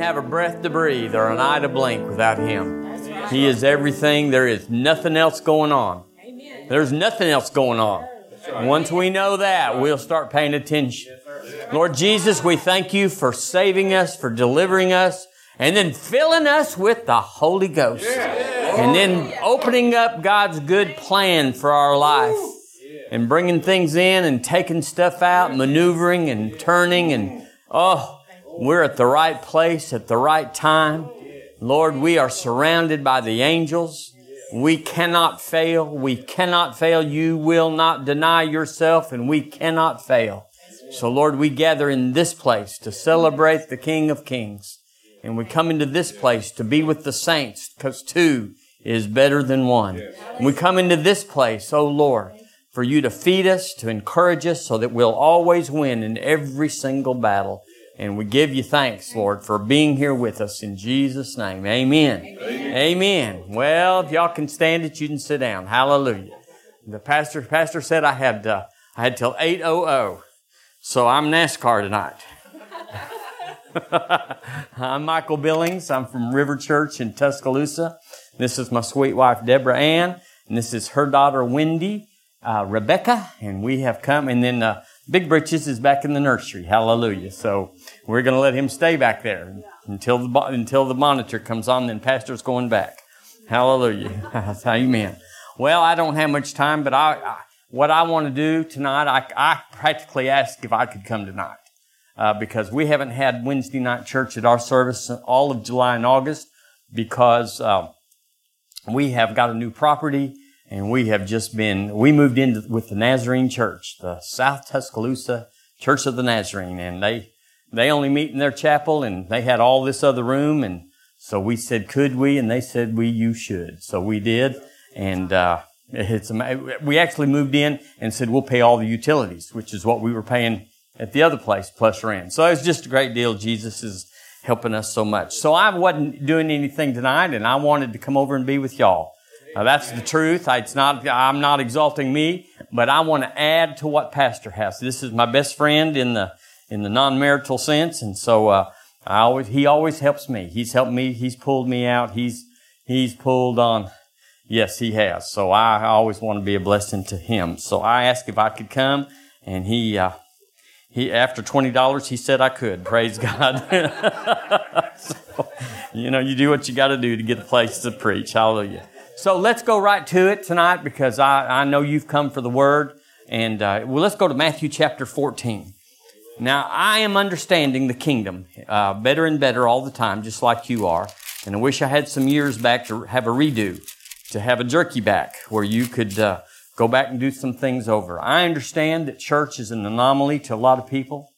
Have a breath to breathe or an eye to blink without Him. He is everything. There is nothing else going on. There's nothing else going on. Once we know that, we'll start paying attention. Lord Jesus, we thank you for saving us, for delivering us, and then filling us with the Holy Ghost. And then opening up God's good plan for our life. And bringing things in and taking stuff out, maneuvering and turning and, oh, we're at the right place at the right time. Lord, we are surrounded by the angels. We cannot fail. We cannot fail. You will not deny yourself and we cannot fail. So Lord, we gather in this place to celebrate the King of Kings. And we come into this place to be with the saints because two is better than one. We come into this place, oh Lord, for you to feed us, to encourage us so that we'll always win in every single battle. And we give you thanks, Lord, for being here with us in Jesus' name. Amen. Amen. Amen. Well, if y'all can stand it, you can sit down. Hallelujah. The pastor, pastor said I had, uh, I had till 8.00. So I'm NASCAR tonight. I'm Michael Billings. I'm from River Church in Tuscaloosa. This is my sweet wife, Deborah Ann. And this is her daughter, Wendy, uh, Rebecca. And we have come, and then, uh, Big Britches is back in the nursery. Hallelujah. So we're going to let him stay back there until the, until the monitor comes on, then pastor's going back. Hallelujah. Amen. Well, I don't have much time, but I, I what I want to do tonight, I, I practically asked if I could come tonight. Uh, because we haven't had Wednesday night church at our service all of July and August because uh, we have got a new property and we have just been, we moved in with the Nazarene Church, the South Tuscaloosa Church of the Nazarene, and they, they only meet in their chapel and they had all this other room and so we said, could we? And they said, we, you should. So we did. And, uh, it's, we actually moved in and said, we'll pay all the utilities, which is what we were paying at the other place plus rent. So it was just a great deal. Jesus is helping us so much. So I wasn't doing anything tonight and I wanted to come over and be with y'all. Now that's the truth. It's not, I'm not exalting me, but I want to add to what Pastor has. This is my best friend in the, in the non-marital sense. And so, uh, I always, he always helps me. He's helped me. He's pulled me out. He's, he's pulled on. Yes, he has. So I always want to be a blessing to him. So I asked if I could come and he, uh, he, after $20, he said I could. Praise God. so, you know, you do what you got to do to get a place to preach. Hallelujah. So let's go right to it tonight because I, I know you've come for the word. And uh, well, let's go to Matthew chapter 14. Now, I am understanding the kingdom uh, better and better all the time, just like you are. And I wish I had some years back to have a redo, to have a jerky back where you could uh, go back and do some things over. I understand that church is an anomaly to a lot of people,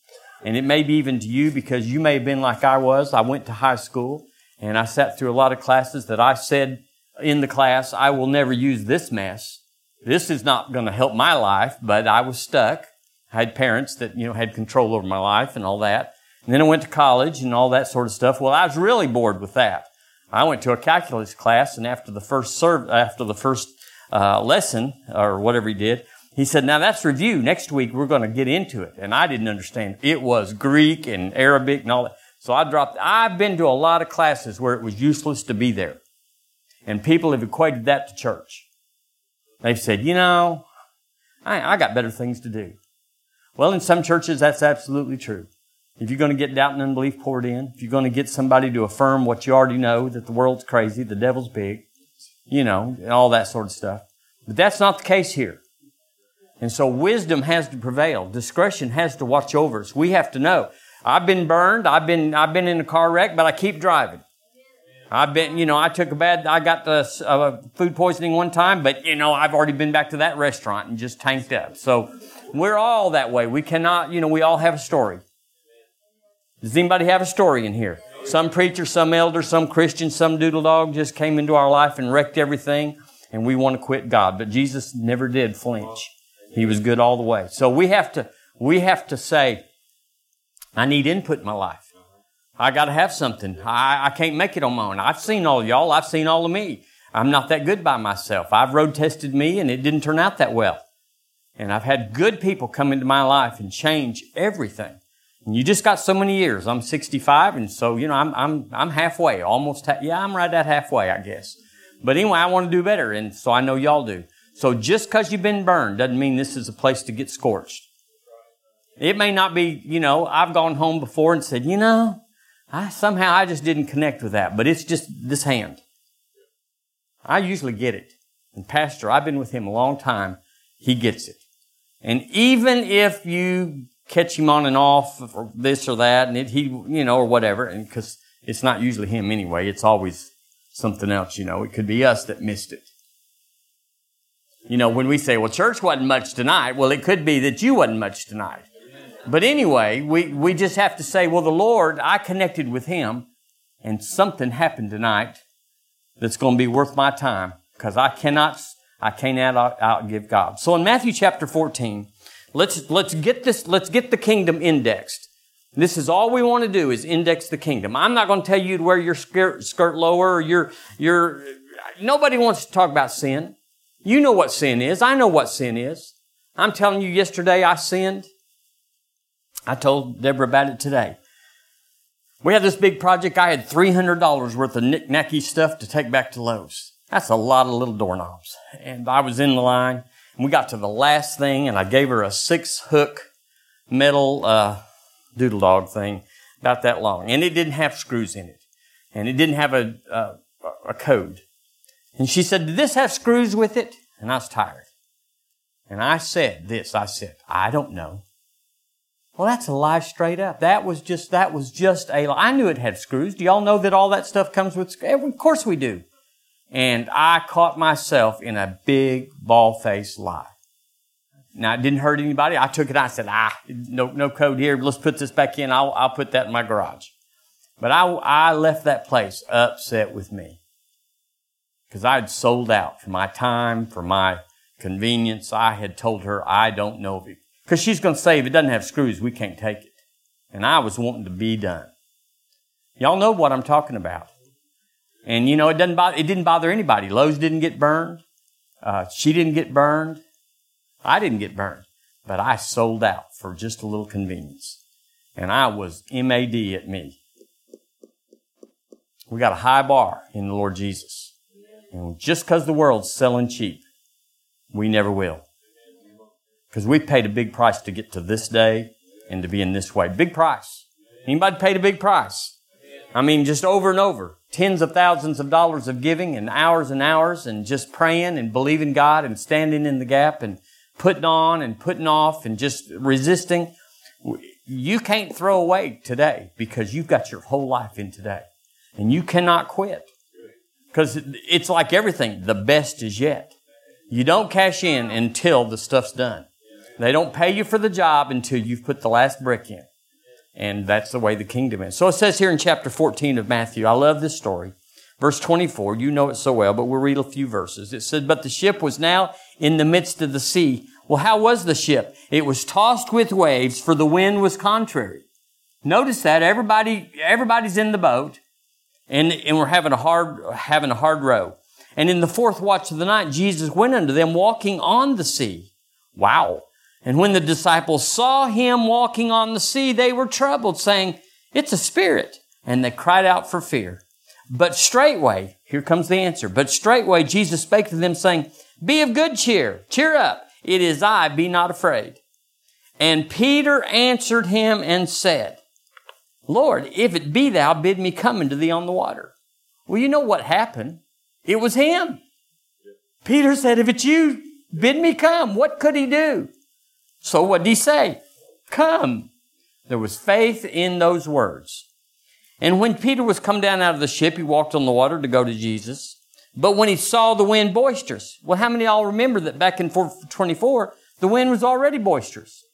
and it may be even to you because you may have been like I was. I went to high school and I sat through a lot of classes that I said in the class, I will never use this mess. This is not going to help my life, but I was stuck. I had parents that, you know, had control over my life and all that. And then I went to college and all that sort of stuff. Well, I was really bored with that. I went to a calculus class and after the first after the first uh, lesson or whatever he did, he said, now that's review. Next week we're going to get into it. And I didn't understand. It was Greek and Arabic and all that. So I dropped, I've been to a lot of classes where it was useless to be there. And people have equated that to church. They've said, you know, I, I got better things to do. Well, in some churches, that's absolutely true. If you're going to get doubt and unbelief poured in, if you're going to get somebody to affirm what you already know, that the world's crazy, the devil's big, you know, and all that sort of stuff. But that's not the case here. And so wisdom has to prevail. Discretion has to watch over us. We have to know. I've been burned. I've been, I've been in a car wreck, but I keep driving. I've been, you know, I took a bad, I got the uh, food poisoning one time, but you know, I've already been back to that restaurant and just tanked up. So we're all that way. We cannot, you know, we all have a story. Does anybody have a story in here? Some preacher, some elder, some Christian, some doodle dog just came into our life and wrecked everything, and we want to quit God. But Jesus never did flinch. He was good all the way. So we have to, we have to say, I need input in my life. I got to have something. I, I can't make it on my own. I've seen all y'all. I've seen all of me. I'm not that good by myself. I've road tested me and it didn't turn out that well. And I've had good people come into my life and change everything. And you just got so many years. I'm 65 and so, you know, I'm, I'm, I'm halfway, almost, ha- yeah, I'm right at halfway, I guess. But anyway, I want to do better and so I know y'all do. So just cause you've been burned doesn't mean this is a place to get scorched. It may not be, you know, I've gone home before and said, you know, I somehow I just didn't connect with that, but it's just this hand. I usually get it. And Pastor, I've been with him a long time. He gets it. And even if you catch him on and off or this or that, and it, he, you know, or whatever, and because it's not usually him anyway, it's always something else, you know. It could be us that missed it. You know, when we say, well, church wasn't much tonight, well, it could be that you wasn't much tonight. But anyway, we, we just have to say, well, the Lord, I connected with Him, and something happened tonight that's going to be worth my time because I cannot, I cannot out, outgive God. So in Matthew chapter 14, let's, let's get this, let's get the kingdom indexed. This is all we want to do is index the kingdom. I'm not going to tell you to wear your skirt, skirt lower or your, your, nobody wants to talk about sin. You know what sin is. I know what sin is. I'm telling you yesterday I sinned. I told Deborah about it today. We had this big project. I had $300 worth of knick-knacky stuff to take back to Lowe's. That's a lot of little doorknobs. And I was in the line and we got to the last thing and I gave her a six hook metal, uh, doodle dog thing about that long. And it didn't have screws in it. And it didn't have a, a, a code. And she said, did this have screws with it? And I was tired. And I said this, I said, I don't know. Well, that's a lie straight up. That was just, that was just a lie. I knew it had screws. Do y'all know that all that stuff comes with screws? Of course we do. And I caught myself in a big ball-faced lie. Now, it didn't hurt anybody. I took it. I said, ah, no, no code here. Let's put this back in. I'll, I'll put that in my garage. But I, I left that place upset with me. Because I had sold out for my time, for my convenience. I had told her, I don't know if it because she's going to say, if it doesn't have screws, we can't take it. And I was wanting to be done. Y'all know what I'm talking about. And you know, it doesn't bother, it didn't bother anybody. Lowe's didn't get burned. Uh, she didn't get burned. I didn't get burned. But I sold out for just a little convenience. And I was MAD at me. We got a high bar in the Lord Jesus. And just because the world's selling cheap, we never will. Because we paid a big price to get to this day and to be in this way. Big price. Anybody paid a big price? I mean, just over and over. Tens of thousands of dollars of giving and hours and hours and just praying and believing God and standing in the gap and putting on and putting off and just resisting. You can't throw away today because you've got your whole life in today. And you cannot quit. Because it's like everything. The best is yet. You don't cash in until the stuff's done. They don't pay you for the job until you've put the last brick in. And that's the way the kingdom is. So it says here in chapter 14 of Matthew, I love this story. Verse 24, you know it so well, but we'll read a few verses. It said, But the ship was now in the midst of the sea. Well, how was the ship? It was tossed with waves, for the wind was contrary. Notice that everybody, everybody's in the boat, and, and we're having a hard, having a hard row. And in the fourth watch of the night, Jesus went unto them walking on the sea. Wow. And when the disciples saw him walking on the sea, they were troubled, saying, It's a spirit. And they cried out for fear. But straightway, here comes the answer. But straightway Jesus spake to them, saying, Be of good cheer. Cheer up. It is I. Be not afraid. And Peter answered him and said, Lord, if it be thou, bid me come unto thee on the water. Well, you know what happened. It was him. Peter said, If it's you, bid me come. What could he do? So what did he say? Come. There was faith in those words. And when Peter was come down out of the ship, he walked on the water to go to Jesus. But when he saw the wind boisterous, well, how many of y'all remember that back in 24, the wind was already boisterous?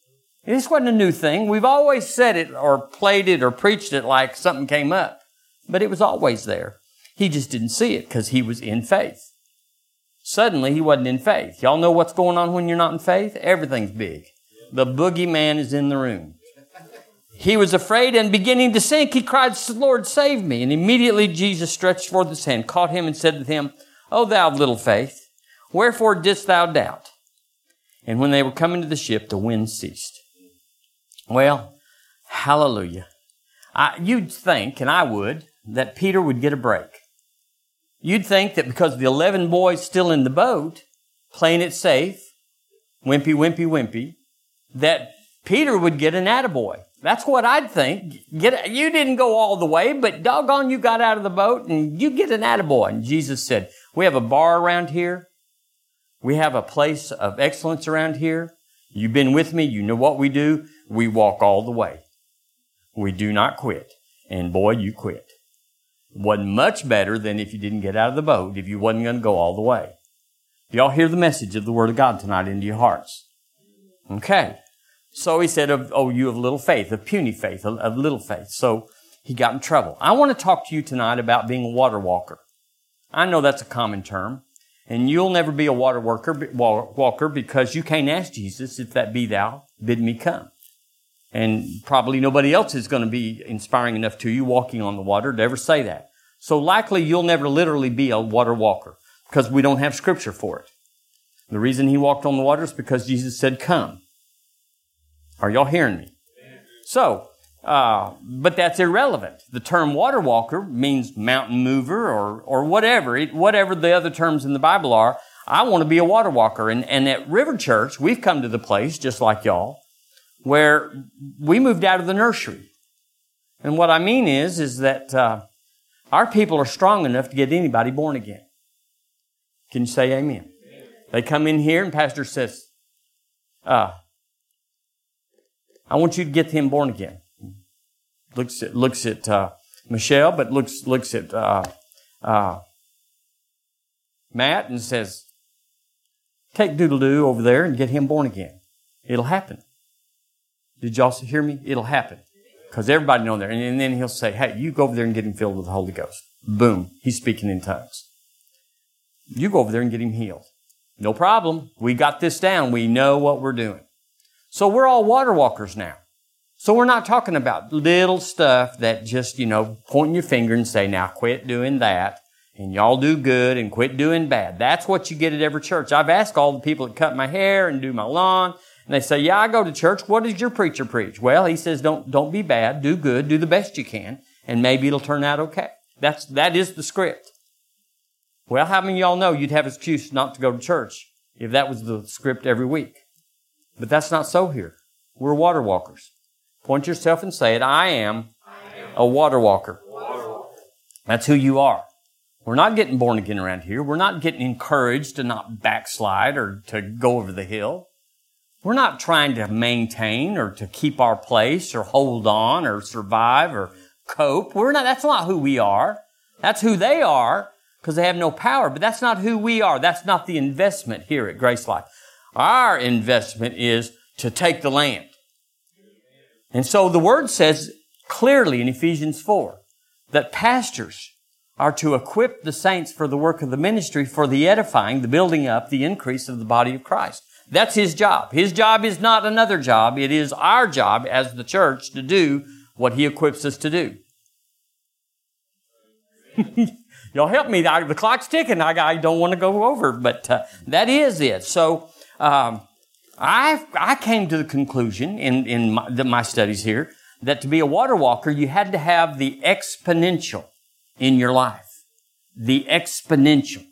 This wasn't a new thing. We've always said it or played it or preached it like something came up. but it was always there. He just didn't see it because he was in faith. Suddenly, he wasn't in faith. Y'all know what's going on when you're not in faith? Everything's big. The boogeyman is in the room. He was afraid and beginning to sink. He cried, Lord, save me. And immediately Jesus stretched forth his hand, caught him, and said to him, O thou little faith, wherefore didst thou doubt? And when they were coming to the ship, the wind ceased. Well, hallelujah. I, you'd think, and I would, that Peter would get a break. You'd think that because the 11 boys still in the boat, playing it safe, wimpy, wimpy, wimpy, that Peter would get an attaboy. That's what I'd think. Get, you didn't go all the way, but doggone, you got out of the boat and you get an attaboy. And Jesus said, we have a bar around here. We have a place of excellence around here. You've been with me. You know what we do. We walk all the way. We do not quit. And boy, you quit. Wasn't much better than if you didn't get out of the boat, if you wasn't going to go all the way. Y'all hear the message of the Word of God tonight into your hearts. Okay. So he said, oh, oh you of little faith, of puny faith, of little faith. So he got in trouble. I want to talk to you tonight about being a water walker. I know that's a common term. And you'll never be a water worker, walker because you can't ask Jesus, if that be thou, bid me come. And probably nobody else is going to be inspiring enough to you walking on the water to ever say that. So likely you'll never literally be a water walker because we don't have scripture for it. The reason he walked on the water is because Jesus said, come. Are y'all hearing me? So, uh, but that's irrelevant. The term water walker means mountain mover or, or whatever, it, whatever the other terms in the Bible are. I want to be a water walker. And, and at River Church, we've come to the place, just like y'all, where we moved out of the nursery. And what I mean is, is that uh, our people are strong enough to get anybody born again. Can you say amen? They come in here and pastor says, uh, I want you to get him born again. Looks at, looks at uh, Michelle, but looks, looks at uh, uh, Matt and says, take Doodle Doo over there and get him born again. It'll happen. Did y'all hear me? It'll happen. Because everybody know there. And, and then he'll say, hey, you go over there and get him filled with the Holy Ghost. Boom. He's speaking in tongues. You go over there and get him healed. No problem. We got this down. We know what we're doing. So we're all water walkers now. So we're not talking about little stuff that just, you know, pointing your finger and say, now quit doing that and y'all do good and quit doing bad. That's what you get at every church. I've asked all the people that cut my hair and do my lawn and they say, yeah, I go to church. What does your preacher preach? Well, he says, don't, don't be bad. Do good. Do the best you can. And maybe it'll turn out okay. That's, that is the script. Well, how many of y'all know you'd have an excuse not to go to church if that was the script every week? But that's not so here. We're water walkers. Point yourself and say it. I am, a water walker. That's who you are. We're not getting born again around here. We're not getting encouraged to not backslide or to go over the hill. We're not trying to maintain or to keep our place or hold on or survive or cope. We're not, that's not who we are. That's who they are because they have no power, but that's not who we are. That's not the investment here at Grace Life. Our investment is to take the land. And so the word says clearly in Ephesians 4 that pastors are to equip the saints for the work of the ministry for the edifying, the building up, the increase of the body of Christ. That's his job. His job is not another job. It is our job as the church to do what he equips us to do. Y'all help me. the clock's ticking. I, I, don't want to go over, but uh, that is it. So um, I I came to the conclusion in in my, the, my studies here that to be a water walker, you had to have the exponential in your life. The exponential.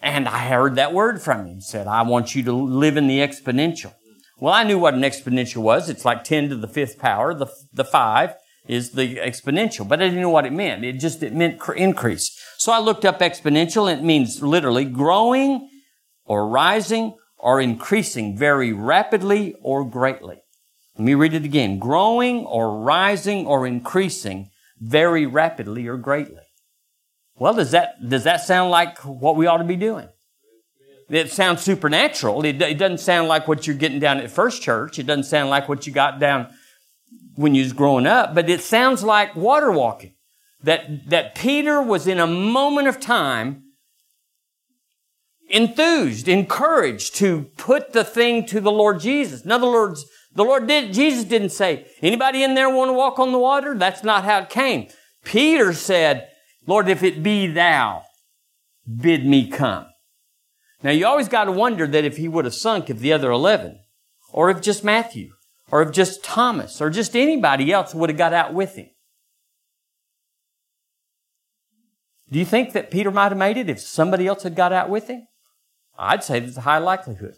And I heard that word from him. He said, I want you to live in the exponential. Well, I knew what an exponential was. It's like 10 to the fifth power. The, the five is the exponential, but I didn't know what it meant. It just, it meant increase. So I looked up exponential it means literally growing or rising or increasing very rapidly or greatly. Let me read it again. Growing or rising or increasing very rapidly or greatly. Well, does that, does that sound like what we ought to be doing? It sounds supernatural. It, it doesn't sound like what you're getting down at First Church. It doesn't sound like what you got down when you was growing up, but it sounds like water walking. that, that Peter was in a moment of time enthused, encouraged to put the thing to the Lord Jesus. In other words, the Lord did, Jesus didn't say, anybody in there want to walk on the water? That's not how it came. Peter said, Lord, if it be thou, bid me come. Now you always got to wonder that if he would have sunk, if the other 11, or if just Matthew, or if just Thomas, or just anybody else would have got out with him. Do you think that Peter might have made it if somebody else had got out with him? I'd say there's a high likelihood.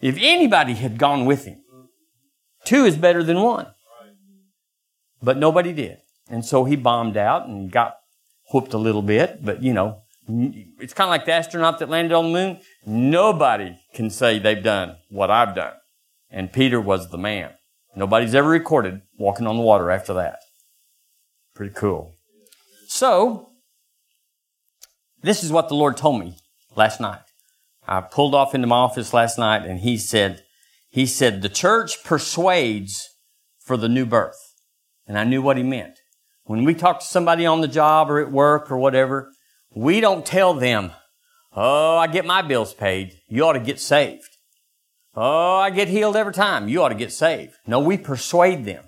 If anybody had gone with him, two is better than one. But nobody did. And so he bombed out and got whooped a little bit. But, you know, it's kind of like the astronaut that landed on the moon. Nobody can say they've done what I've done. And Peter was the man. Nobody's ever recorded walking on the water after that. Pretty cool. So, this is what the Lord told me last night. I pulled off into my office last night and he said, he said, the church persuades for the new birth. And I knew what he meant. When we talk to somebody on the job or at work or whatever, we don't tell them, oh, I get my bills paid. You ought to get saved. Oh, I get healed every time. You ought to get saved. No, we persuade them.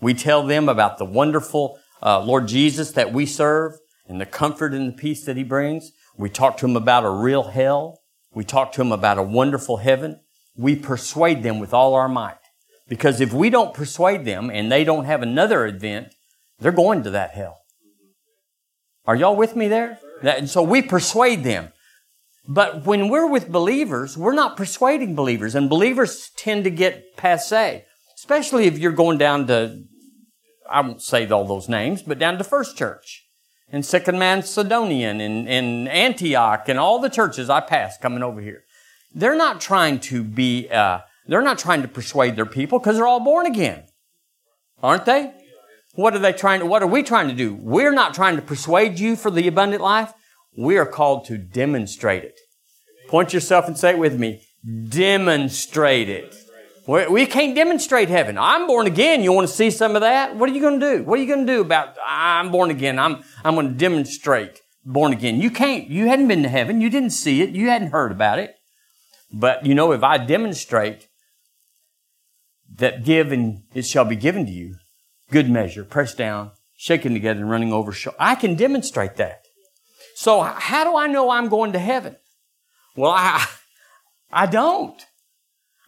We tell them about the wonderful uh, Lord Jesus that we serve and the comfort and the peace that he brings. We talk to them about a real hell. We talk to them about a wonderful heaven. We persuade them with all our might. Because if we don't persuade them and they don't have another event, they're going to that hell. Are y'all with me there? And so we persuade them. But when we're with believers, we're not persuading believers, and believers tend to get passe, especially if you're going down to, I won't say all those names, but down to First Church and Second Macedonian and, and Antioch and all the churches I passed coming over here. They're not trying to be, uh, they're not trying to persuade their people because they're all born again. Aren't they? What are they trying to, what are we trying to do? We're not trying to persuade you for the abundant life. We are called to demonstrate it. Point yourself and say it with me. Demonstrate it. We can't demonstrate heaven. I'm born again. You want to see some of that? What are you going to do? What are you going to do about I'm born again? I'm I'm going to demonstrate born again. You can't. You hadn't been to heaven. You didn't see it. You hadn't heard about it. But you know, if I demonstrate that give and it shall be given to you, good measure, pressed down, shaken together, and running over. I can demonstrate that. So how do I know I'm going to heaven? Well, I I don't.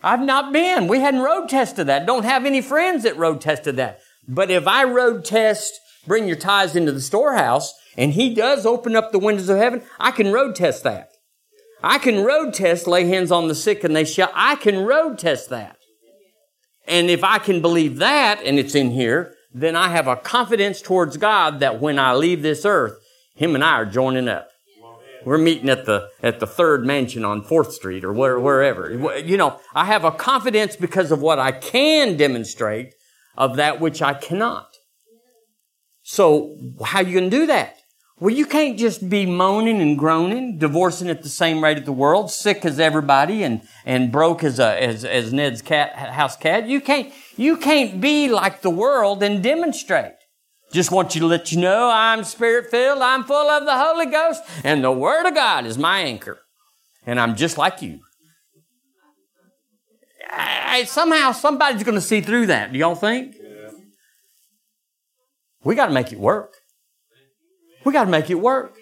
I've not been. We hadn't road tested that. Don't have any friends that road tested that. But if I road test, bring your tithes into the storehouse, and he does open up the windows of heaven, I can road test that. I can road test, lay hands on the sick and they shall. I can road test that. And if I can believe that, and it's in here, then I have a confidence towards God that when I leave this earth, Him and I are joining up. We're meeting at the, at the third mansion on 4th Street or where, wherever. You know, I have a confidence because of what I can demonstrate of that which I cannot. So, how you to do that? Well, you can't just be moaning and groaning, divorcing at the same rate of the world, sick as everybody and, and broke as a, as, as Ned's cat, house cat. You can't, you can't be like the world and demonstrate. Just want you to let you know I'm spirit filled, I'm full of the Holy Ghost, and the Word of God is my anchor. And I'm just like you. I, somehow somebody's going to see through that. Do y'all think? Yeah. We got to make it work. We got to make it work.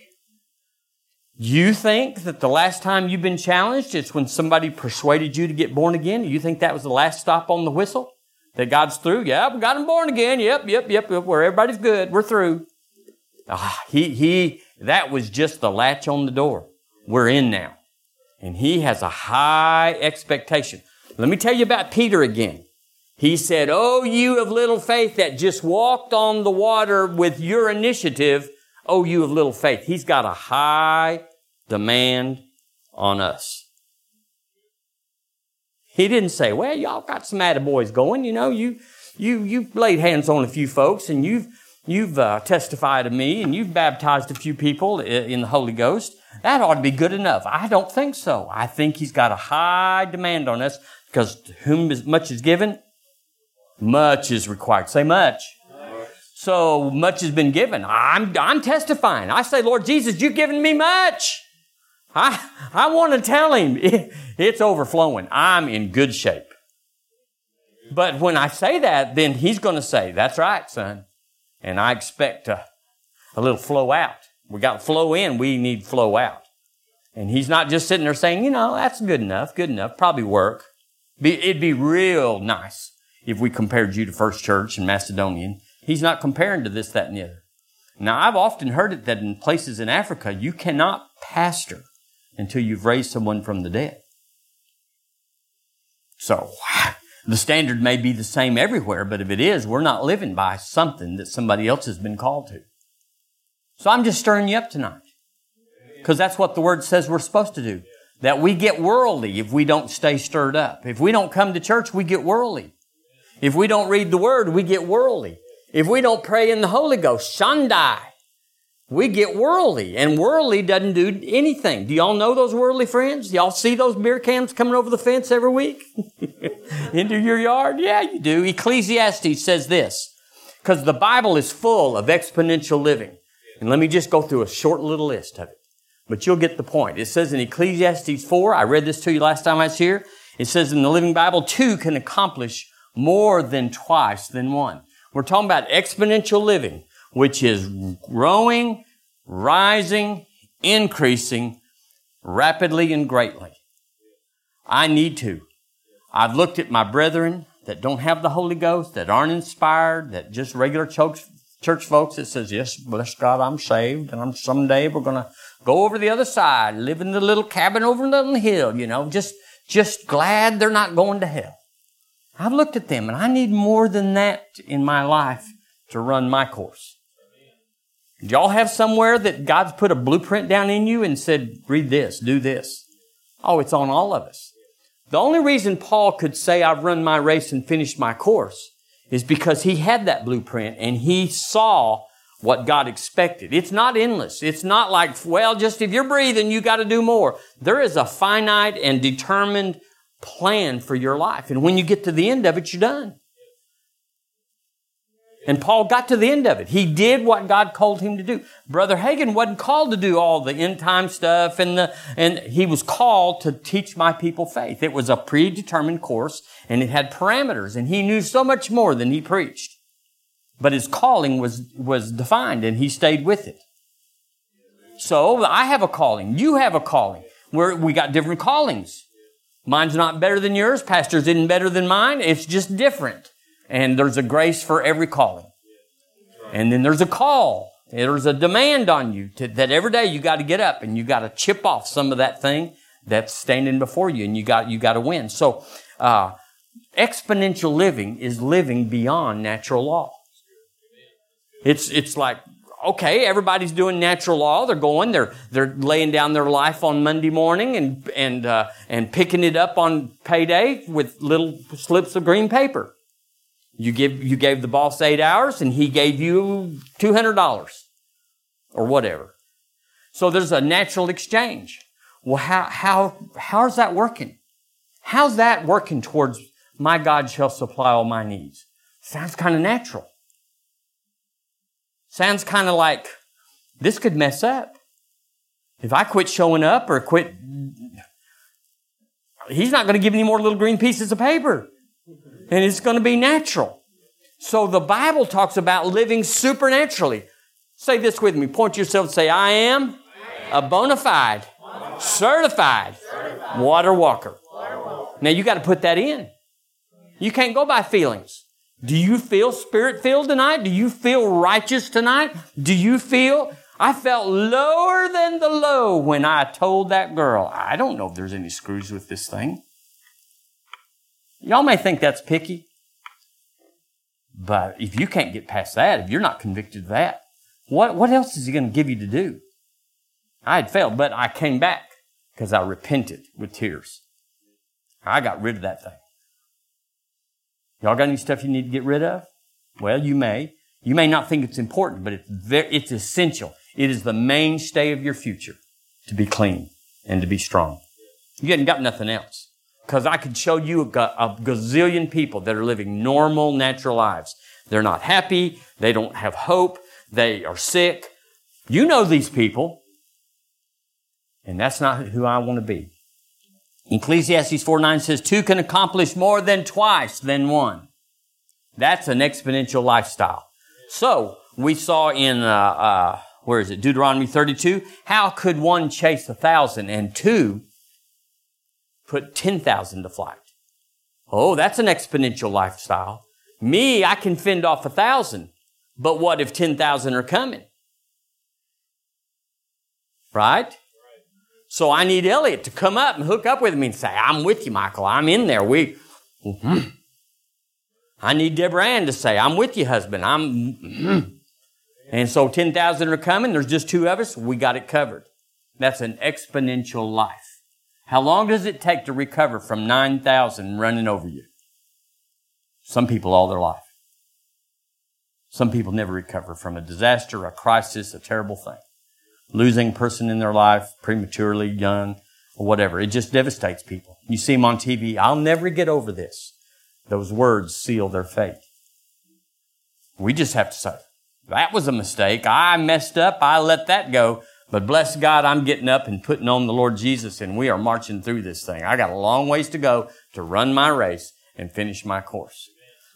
You think that the last time you've been challenged, it's when somebody persuaded you to get born again? You think that was the last stop on the whistle? That God's through? Yeah, we got him born again. Yep, yep, yep, yep. Where everybody's good. We're through. Ah, he, he, that was just the latch on the door. We're in now. And he has a high expectation. Let me tell you about Peter again. He said, Oh, you of little faith that just walked on the water with your initiative. Oh, you of little faith. He's got a high demand on us. He didn't say, well, y'all got some attaboys going. You know, you, you, you've laid hands on a few folks and you've, you've uh, testified to me and you've baptized a few people in the Holy Ghost. That ought to be good enough. I don't think so. I think he's got a high demand on us because to whom much is given, much is required. Say much. So much has been given. I'm, I'm testifying. I say, Lord Jesus, you've given me much. I, I want to tell him it's overflowing. I'm in good shape. But when I say that, then he's going to say, that's right, son. And I expect a, a little flow out. We got flow in, we need flow out. And he's not just sitting there saying, you know, that's good enough, good enough, probably work. Be, it'd be real nice if we compared you to First Church and Macedonian. He's not comparing to this, that, and the other. Now, I've often heard it that in places in Africa, you cannot pastor until you've raised someone from the dead. So, the standard may be the same everywhere, but if it is, we're not living by something that somebody else has been called to. So I'm just stirring you up tonight. Because that's what the word says we're supposed to do. That we get worldly if we don't stay stirred up. If we don't come to church, we get worldly. If we don't read the word, we get worldly. If we don't pray in the Holy Ghost, Shandai, we get worldly. And worldly doesn't do anything. Do y'all know those worldly friends? Y'all see those beer cans coming over the fence every week? Into your yard? Yeah, you do. Ecclesiastes says this. Because the Bible is full of exponential living. And let me just go through a short little list of it. But you'll get the point. It says in Ecclesiastes 4, I read this to you last time I was here. It says in the Living Bible, two can accomplish more than twice than one. We're talking about exponential living, which is growing, rising, increasing rapidly and greatly. I need to. I've looked at my brethren that don't have the Holy Ghost, that aren't inspired, that just regular church, church folks that says, yes, bless God, I'm saved, and I'm someday we're going to go over the other side, live in the little cabin over on the hill, you know, just, just glad they're not going to hell. I've looked at them and I need more than that in my life to run my course. Y'all have somewhere that God's put a blueprint down in you and said, read this, do this? Oh, it's on all of us. The only reason Paul could say, I've run my race and finished my course is because he had that blueprint and he saw what God expected. It's not endless. It's not like, well, just if you're breathing, you got to do more. There is a finite and determined plan for your life. And when you get to the end of it, you're done. And Paul got to the end of it. He did what God called him to do. Brother Hagin wasn't called to do all the end time stuff and the, and he was called to teach my people faith. It was a predetermined course and it had parameters and he knew so much more than he preached. But his calling was, was defined and he stayed with it. So I have a calling. You have a calling. We're, we got different callings. Mine's not better than yours. Pastor's isn't better than mine. It's just different. And there's a grace for every calling. And then there's a call. There's a demand on you to, that every day you got to get up and you got to chip off some of that thing that's standing before you and you got, you got to win. So, uh, exponential living is living beyond natural law. It's, it's like, okay, everybody's doing natural law. They're going, they're, they're laying down their life on Monday morning and, and, uh, and picking it up on payday with little slips of green paper. You give, you gave the boss eight hours and he gave you $200 or whatever. So there's a natural exchange. Well, how, how, how's that working? How's that working towards my God shall supply all my needs? Sounds kind of natural. Sounds kind of like this could mess up. If I quit showing up or quit, he's not going to give me more little green pieces of paper. And it's going to be natural. So the Bible talks about living supernaturally. Say this with me. Point yourself and say, I am a bona fide, certified water walker. Now you got to put that in. You can't go by feelings. Do you feel spirit filled tonight? Do you feel righteous tonight? Do you feel? I felt lower than the low when I told that girl, I don't know if there's any screws with this thing. Y'all may think that's picky. But if you can't get past that, if you're not convicted of that, what, what else is he going to give you to do? I had failed, but I came back because I repented with tears. I got rid of that thing. Y'all got any stuff you need to get rid of? Well, you may. You may not think it's important, but it's very, it's essential. It is the mainstay of your future to be clean and to be strong. You haven't got nothing else. Because I could show you a, gazillion people that are living normal, natural lives. They're not happy. They don't have hope. They are sick. You know these people. And that's not who I want to be. Ecclesiastes 4 9 says, two can accomplish more than twice than one. That's an exponential lifestyle. So, we saw in, uh, uh, where is it? Deuteronomy 32. How could one chase a thousand and two put 10,000 to flight? Oh, that's an exponential lifestyle. Me, I can fend off a thousand. But what if 10,000 are coming? Right? So I need Elliot to come up and hook up with me and say, I'm with you, Michael. I'm in there. We, mm-hmm. I need Deborah Ann to say, I'm with you, husband. I'm, mm-hmm. and so 10,000 are coming. There's just two of us. We got it covered. That's an exponential life. How long does it take to recover from 9,000 running over you? Some people all their life. Some people never recover from a disaster, a crisis, a terrible thing losing a person in their life prematurely, young, or whatever. It just devastates people. You see them on TV, I'll never get over this. Those words seal their fate. We just have to say, that was a mistake. I messed up. I let that go. But bless God, I'm getting up and putting on the Lord Jesus and we are marching through this thing. I got a long ways to go to run my race and finish my course.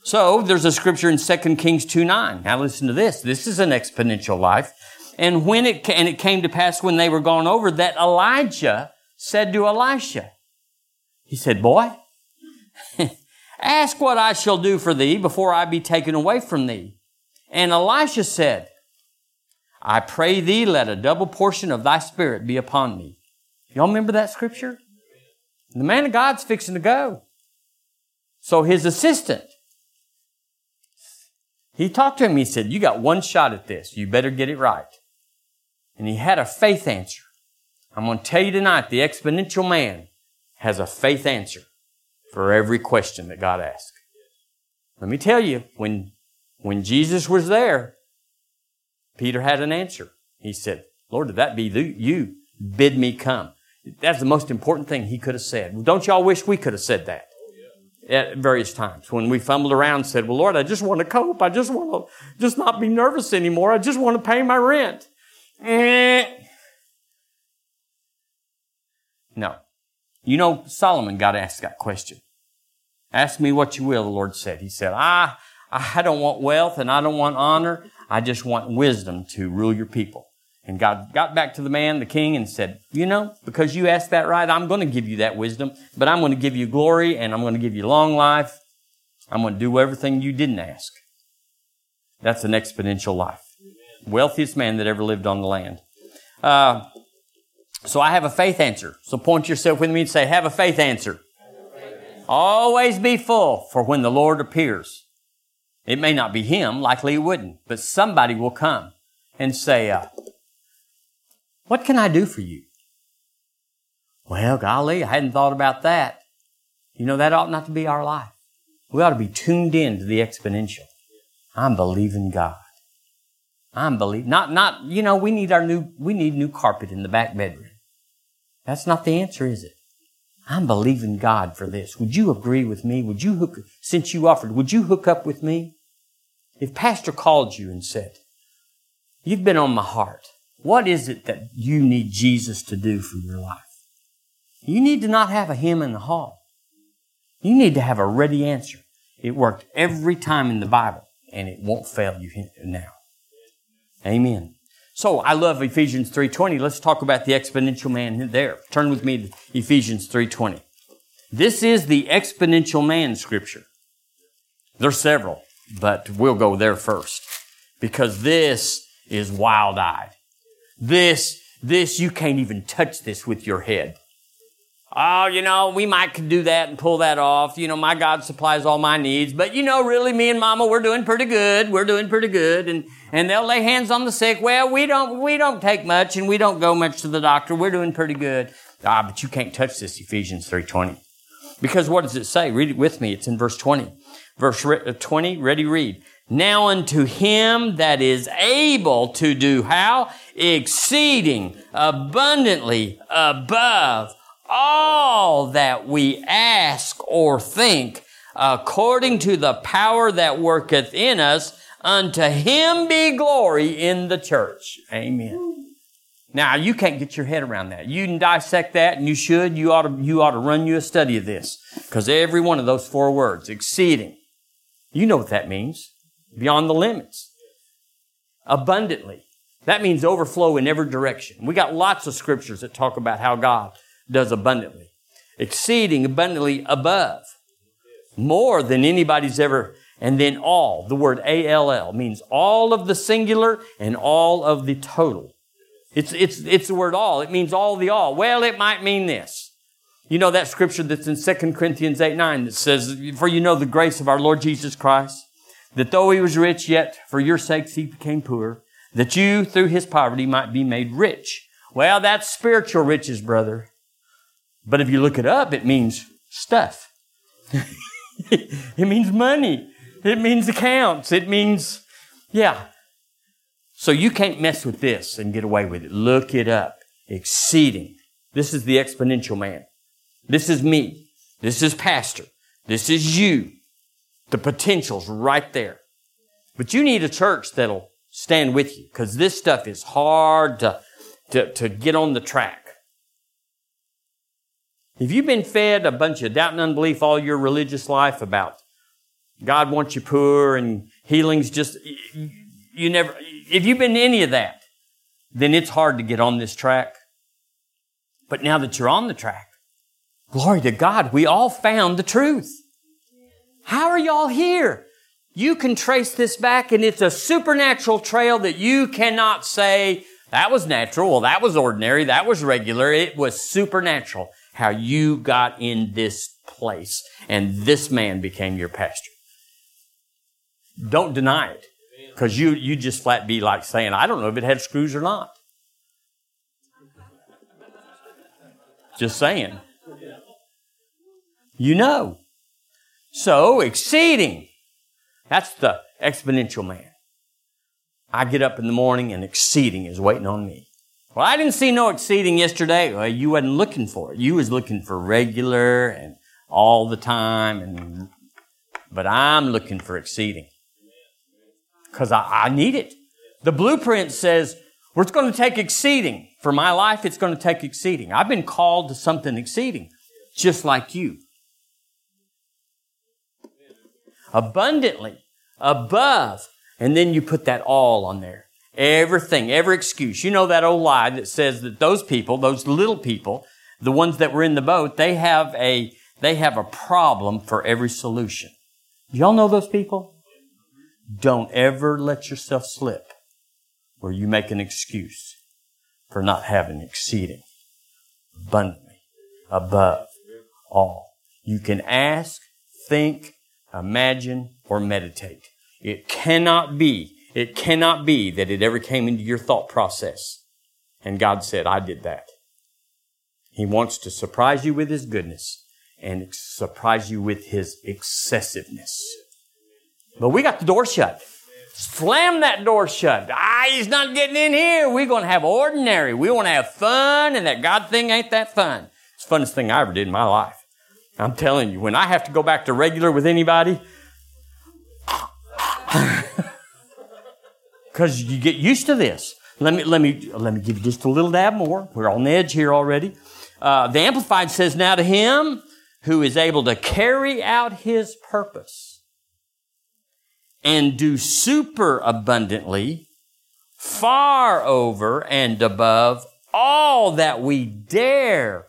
So there's a scripture in 2 Kings 2 9. Now listen to this. This is an exponential life. And when it, and it came to pass when they were gone over that Elijah said to Elisha, he said, boy, ask what I shall do for thee before I be taken away from thee. And Elisha said, I pray thee, let a double portion of thy spirit be upon me. Y'all remember that scripture? The man of God's fixing to go. So his assistant, he talked to him. He said, you got one shot at this. You better get it right. And he had a faith answer. I'm going to tell you tonight, the exponential man has a faith answer for every question that God asks. Let me tell you, when, when Jesus was there, Peter had an answer. He said, Lord, did that be you? Bid me come. That's the most important thing he could have said. Don't y'all wish we could have said that? At various times when we fumbled around and said, well, Lord, I just want to cope. I just want to just not be nervous anymore. I just want to pay my rent. Eh. No. You know, Solomon got asked that question. Ask me what you will, the Lord said. He said, I, I don't want wealth and I don't want honor. I just want wisdom to rule your people. And God got back to the man, the king, and said, You know, because you asked that right, I'm going to give you that wisdom, but I'm going to give you glory and I'm going to give you long life. I'm going to do everything you didn't ask. That's an exponential life wealthiest man that ever lived on the land. Uh, so I have a faith answer. So point yourself with me and say, have a faith answer. Always be full for when the Lord appears. It may not be him, likely it wouldn't, but somebody will come and say, uh, what can I do for you? Well, golly, I hadn't thought about that. You know, that ought not to be our life. We ought to be tuned in to the exponential. I'm believing God. I'm believing. Not, not, you know, we need our new, we need new carpet in the back bedroom. That's not the answer, is it? I'm believing God for this. Would you agree with me? Would you hook, since you offered, would you hook up with me? If pastor called you and said, you've been on my heart. What is it that you need Jesus to do for your life? You need to not have a hymn in the hall. You need to have a ready answer. It worked every time in the Bible and it won't fail you now. Amen. So I love Ephesians 3.20. Let's talk about the exponential man there. Turn with me to Ephesians 3.20. This is the exponential man scripture. There's several, but we'll go there first. Because this is wild-eyed. This, this, you can't even touch this with your head. Oh, you know, we might could do that and pull that off. You know, my God supplies all my needs. But you know, really, me and mama, we're doing pretty good. We're doing pretty good. And, and they'll lay hands on the sick. Well, we don't, we don't take much and we don't go much to the doctor. We're doing pretty good. Ah, but you can't touch this Ephesians 3.20. Because what does it say? Read it with me. It's in verse 20. Verse uh, 20, ready, read. Now unto him that is able to do how? Exceeding abundantly above all that we ask or think according to the power that worketh in us, unto him be glory in the church. Amen. Now, you can't get your head around that. You can dissect that and you should. You ought to, you ought to run you a study of this. Because every one of those four words, exceeding, you know what that means. Beyond the limits. Abundantly. That means overflow in every direction. We got lots of scriptures that talk about how God does abundantly. Exceeding abundantly above. More than anybody's ever, and then all. The word A-L-L means all of the singular and all of the total. It's, it's, it's the word all. It means all the all. Well, it might mean this. You know that scripture that's in 2 Corinthians 8, 9 that says, For you know the grace of our Lord Jesus Christ, that though he was rich, yet for your sakes he became poor, that you through his poverty might be made rich. Well, that's spiritual riches, brother. But if you look it up, it means stuff. it means money. It means accounts. It means, yeah, so you can't mess with this and get away with it. Look it up. Exceeding. This is the exponential man. This is me. This is pastor. This is you. The potential's right there. But you need a church that'll stand with you because this stuff is hard to, to, to get on the track. If you've been fed a bunch of doubt and unbelief all your religious life about God wants you poor and healing's just, you never, if you've been any of that, then it's hard to get on this track. But now that you're on the track, glory to God, we all found the truth. How are y'all here? You can trace this back and it's a supernatural trail that you cannot say, that was natural, well, that was ordinary, that was regular, it was supernatural how you got in this place and this man became your pastor. Don't deny it. Because you, you just flat be like saying, I don't know if it had screws or not. Just saying. You know. So, exceeding. That's the exponential man. I get up in the morning and exceeding is waiting on me. Well, I didn't see no exceeding yesterday. Well, you wasn't looking for it. You was looking for regular and all the time and, but I'm looking for exceeding because I, I need it. The blueprint says, it's going to take exceeding. For my life, it's going to take exceeding. I've been called to something exceeding, just like you. Abundantly, above, and then you put that all on there. Everything, every excuse. You know that old lie that says that those people, those little people, the ones that were in the boat, they have a, they have a problem for every solution. Y'all know those people? Don't ever let yourself slip where you make an excuse for not having exceeding abundantly above all. You can ask, think, imagine, or meditate. It cannot be, it cannot be that it ever came into your thought process. And God said, I did that. He wants to surprise you with His goodness and surprise you with His excessiveness. But we got the door shut. Slam that door shut. Ah, he's not getting in here. We're going to have ordinary. We want to have fun, and that God thing ain't that fun. It's the funnest thing I ever did in my life. I'm telling you, when I have to go back to regular with anybody, because you get used to this. Let me, let me, let me give you just a little dab more. We're on the edge here already. Uh, the Amplified says, now to him who is able to carry out his purpose and do super abundantly, far over and above all that we dare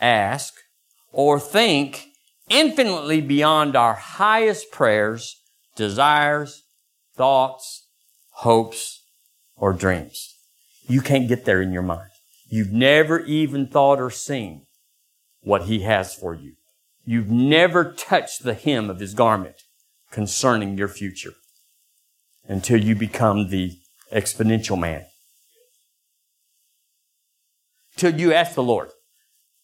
ask or think, infinitely beyond our highest prayers, desires, thoughts, hopes, or dreams. You can't get there in your mind. You've never even thought or seen what He has for you. You've never touched the hem of His garment concerning your future until you become the exponential man. Till you ask the Lord,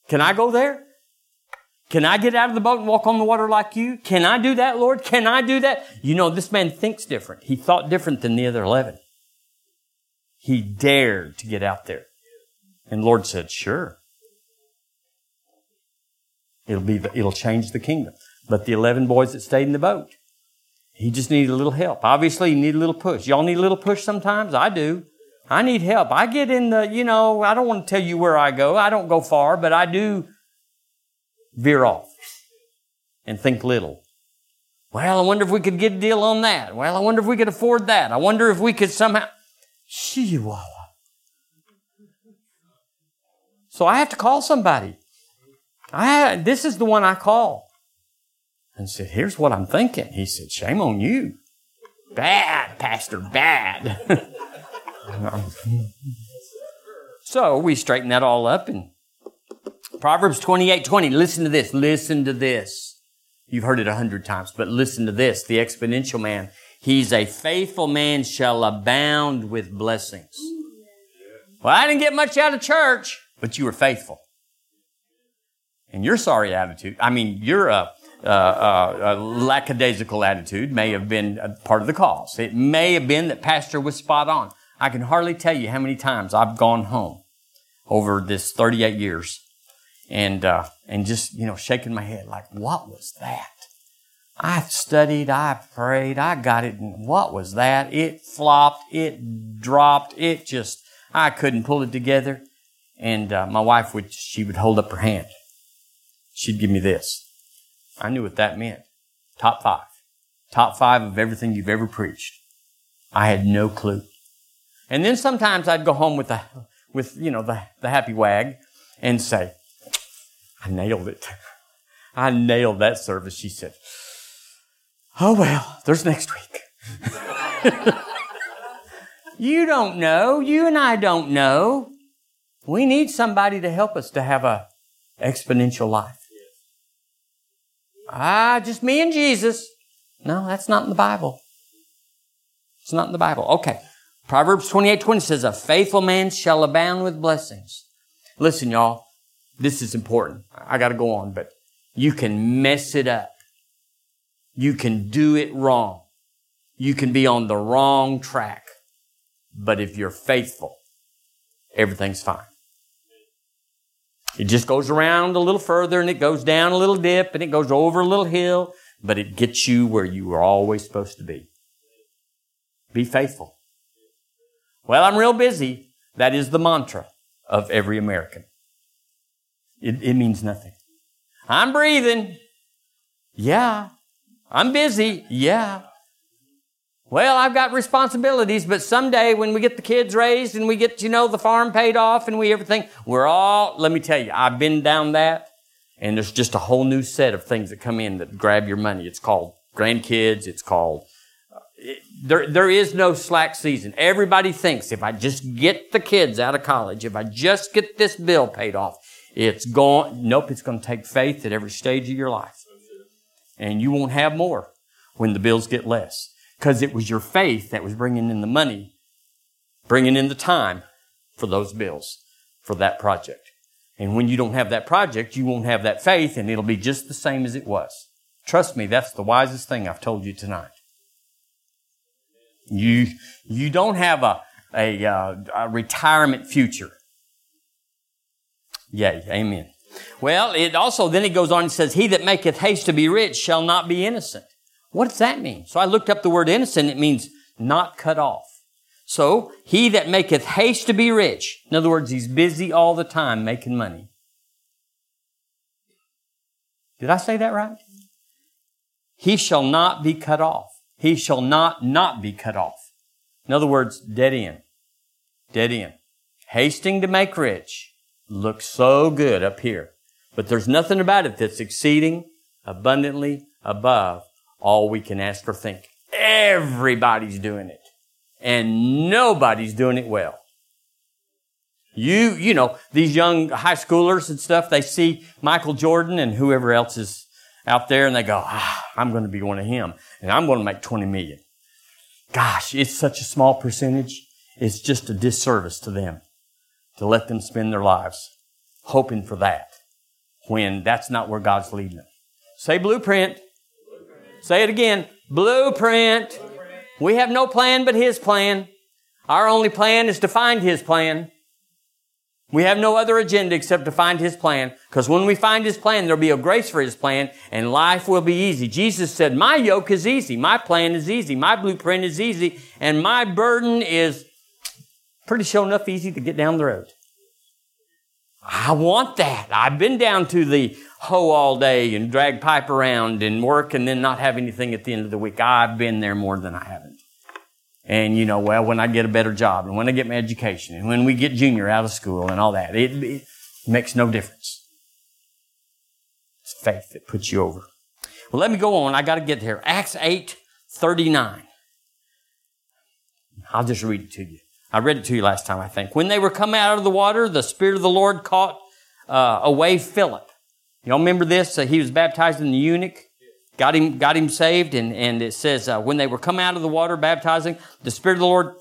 can I go there? Can I get out of the boat and walk on the water like you? Can I do that, Lord? Can I do that? You know, this man thinks different. He thought different than the other 11. He dared to get out there. And Lord said, sure. It'll be, the, it'll change the kingdom. but the 11 boys that stayed in the boat. He just needed a little help. Obviously, he needed a little push. Y'all need a little push sometimes? I do. I need help. I get in the, you know, I don't want to tell you where I go. I don't go far, but I do veer off and think little. Well, I wonder if we could get a deal on that. Well, I wonder if we could afford that. I wonder if we could somehow. Chihuahua. So I have to call somebody. I, this is the one I call. And said, here's what I'm thinking. He said, shame on you. Bad, Pastor, bad. so we straightened that all up and Proverbs 28, 20. Listen to this. Listen to this. You've heard it a hundred times, but listen to this. The exponential man. He's a faithful man shall abound with blessings. Well, I didn't get much out of church, but you were faithful. And your sorry attitude, I mean, your uh, uh, uh, lackadaisical attitude may have been part of the cause. It may have been that pastor was spot on. I can hardly tell you how many times I've gone home over this 38 years and, uh, and just, you know, shaking my head like, what was that? I studied, I prayed, I got it, and what was that? It flopped, it dropped, it just, I couldn't pull it together. And uh, my wife would, she would hold up her hand. She'd give me this. I knew what that meant. Top five. Top five of everything you've ever preached. I had no clue. And then sometimes I'd go home with the, with, you know, the, the happy wag and say, I nailed it. I nailed that service. She said, Oh well, there's next week. you don't know. You and I don't know. We need somebody to help us to have a exponential life. Ah, just me and Jesus. No, that's not in the Bible. It's not in the Bible. Okay. Proverbs 28, 20 says, a faithful man shall abound with blessings. Listen, y'all. This is important. I gotta go on, but you can mess it up. You can do it wrong. You can be on the wrong track. But if you're faithful, everything's fine. It just goes around a little further and it goes down a little dip and it goes over a little hill, but it gets you where you were always supposed to be. Be faithful. Well, I'm real busy. That is the mantra of every American. It, it means nothing. I'm breathing. Yeah. I'm busy. Yeah. Well, I've got responsibilities, but someday when we get the kids raised and we get, you know, the farm paid off and we everything, we're all, let me tell you, I've been down that and there's just a whole new set of things that come in that grab your money. It's called grandkids. It's called, there, there is no slack season. Everybody thinks if I just get the kids out of college, if I just get this bill paid off, it's going, nope, it's going to take faith at every stage of your life. And you won't have more when the bills get less because it was your faith that was bringing in the money, bringing in the time for those bills, for that project. And when you don't have that project, you won't have that faith and it'll be just the same as it was. Trust me, that's the wisest thing I've told you tonight. You, you don't have a, a, uh, a retirement future. Yay, amen. Well, it also, then it goes on and says, He that maketh haste to be rich shall not be innocent. What does that mean? So I looked up the word innocent. It means not cut off. So he that maketh haste to be rich. In other words, he's busy all the time making money. Did I say that right? He shall not be cut off. He shall not not be cut off. In other words, dead end. Dead end. Hasting to make rich looks so good up here. But there's nothing about it that's exceeding abundantly above all we can ask or think. Everybody's doing it. And nobody's doing it well. You, you know, these young high schoolers and stuff, they see Michael Jordan and whoever else is out there and they go, ah, I'm going to be one of him and I'm going to make 20 million. Gosh, it's such a small percentage. It's just a disservice to them to let them spend their lives hoping for that when that's not where God's leading them. Say blueprint. Say it again. Blueprint. We have no plan but His plan. Our only plan is to find His plan. We have no other agenda except to find His plan, because when we find His plan, there'll be a grace for His plan, and life will be easy. Jesus said, my yoke is easy, my plan is easy, my blueprint is easy, and my burden is pretty sure enough easy to get down the road. I want that. I've been down to the hoe all day and drag pipe around and work and then not have anything at the end of the week. I've been there more than I haven't. And you know, well, when I get a better job and when I get my education and when we get junior out of school and all that, it, it makes no difference. It's faith that puts you over. Well, let me go on. I got to get there. Acts 8, 39. I'll just read it to you. I read it to you last time, I think. When they were coming out of the water, the Spirit of the Lord caught uh, away Philip. Y'all remember this? Uh, he was baptized in the eunuch got him, got him saved. And, and it says, uh, when they were come out of the water baptizing, the Spirit of the Lord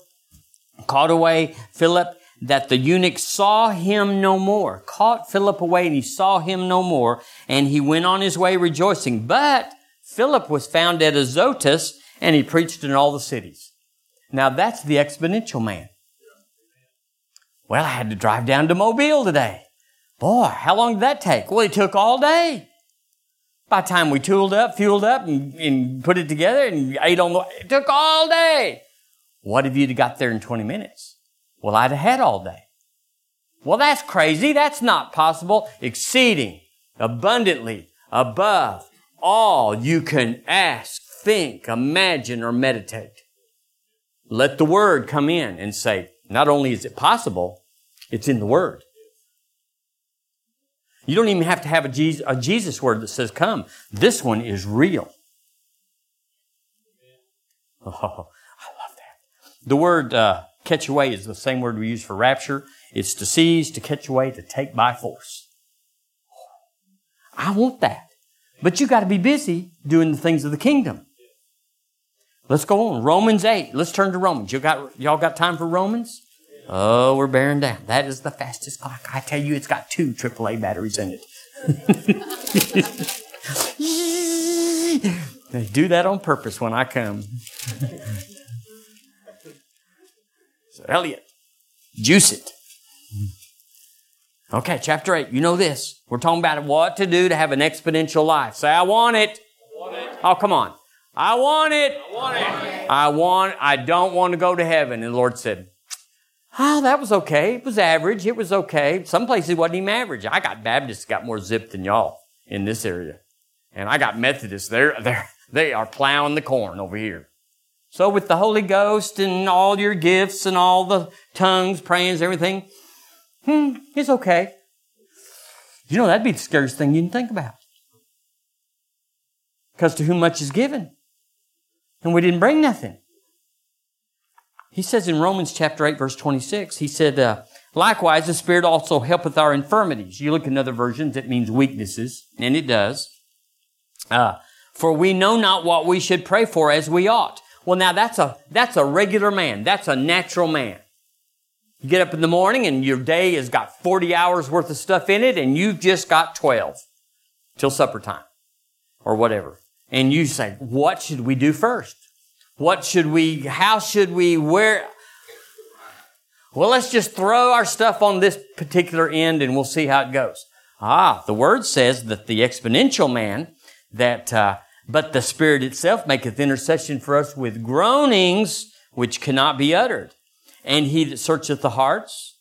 caught away Philip that the eunuch saw him no more. Caught Philip away and he saw him no more. And he went on his way rejoicing. But Philip was found at Azotus and he preached in all the cities. Now that's the exponential man. Well, I had to drive down to Mobile today. Boy, how long did that take? Well, it took all day. By the time we tooled up, fueled up, and, and put it together and ate on the, it took all day. What if you'd have got there in 20 minutes? Well, I'd have had all day. Well, that's crazy. That's not possible. Exceeding, abundantly, above all you can ask, think, imagine, or meditate. Let the word come in and say, not only is it possible, it's in the word. You don't even have to have a Jesus, a Jesus word that says come. This one is real. Oh, I love that. The word uh, catch away is the same word we use for rapture. It's to seize, to catch away, to take by force. I want that. But you got to be busy doing the things of the kingdom. Let's go on. Romans 8. Let's turn to Romans. You got, y'all got time for Romans? Oh, we're bearing down. That is the fastest clock. I tell you, it's got two AAA batteries in it. they do that on purpose when I come. so, Elliot, juice it. Okay, chapter 8. You know this. We're talking about what to do to have an exponential life. Say, I want it. I want it. Oh, come on. I want it. I want it. I want, I don't want to go to heaven. And the Lord said, Oh, that was okay. It was average. It was okay. Some places it wasn't even average. I got Baptists got more zip than y'all in this area. And I got Methodists. They're, they're, they are plowing the corn over here. So with the Holy Ghost and all your gifts and all the tongues, prayings, everything, hmm, it's okay. You know, that'd be the scariest thing you can think about. Because to whom much is given. And we didn't bring nothing. He says in Romans chapter 8, verse 26, he said, uh, Likewise, the Spirit also helpeth our infirmities. You look in other versions, it means weaknesses, and it does. Uh, for we know not what we should pray for as we ought. Well, now that's a, that's a regular man. That's a natural man. You get up in the morning and your day has got 40 hours worth of stuff in it and you've just got 12 till supper time or whatever. And you say, what should we do first? What should we, how should we, where? Well, let's just throw our stuff on this particular end and we'll see how it goes. Ah, the word says that the exponential man, that, uh, but the Spirit itself maketh intercession for us with groanings which cannot be uttered. And he that searcheth the hearts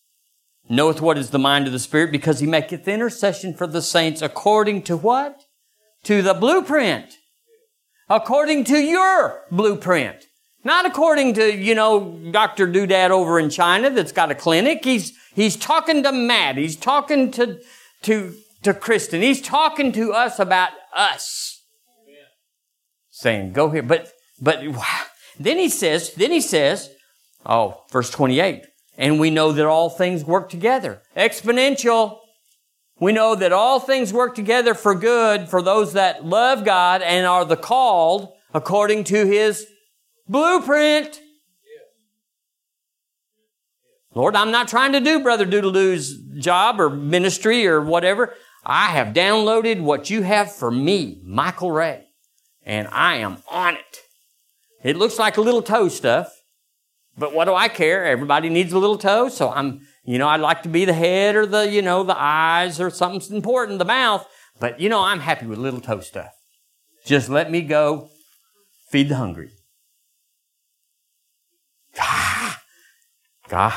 knoweth what is the mind of the Spirit because he maketh intercession for the saints according to what? To the blueprint according to your blueprint. Not according to, you know, Dr. Doodad over in China that's got a clinic. He's, he's talking to Matt. He's talking to, to, to Kristen. He's talking to us about us. Saying, go here. But, but then he says, then he says, oh, verse 28, and we know that all things work together. Exponential. We know that all things work together for good for those that love God and are the called according to His blueprint. Lord, I'm not trying to do Brother Doodledoo's job or ministry or whatever. I have downloaded what you have for me, Michael Ray, and I am on it. It looks like a little toe stuff, but what do I care? Everybody needs a little toe, so I'm You know, I'd like to be the head or the, you know, the eyes or something important, the mouth. But, you know, I'm happy with little toe stuff. Just let me go feed the hungry. God.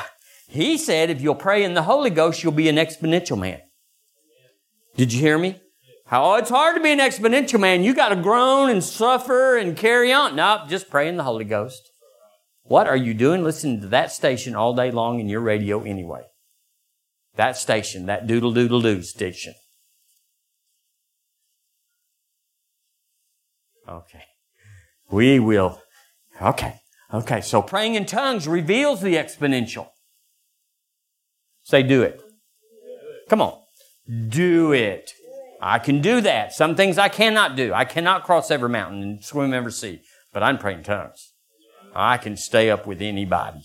He said if you'll pray in the Holy Ghost, you'll be an exponential man. Did you hear me? How oh, it's hard to be an exponential man. You got to groan and suffer and carry on. No, just pray in the Holy Ghost. What are you doing listening to that station all day long in your radio anyway? That station, that doodle doodle doo station. Okay. We will. Okay. Okay. So praying in tongues reveals the exponential. Say, do it. Come on. Do it. I can do that. Some things I cannot do. I cannot cross every mountain and swim every sea, but I'm praying tongues. I can stay up with anybody.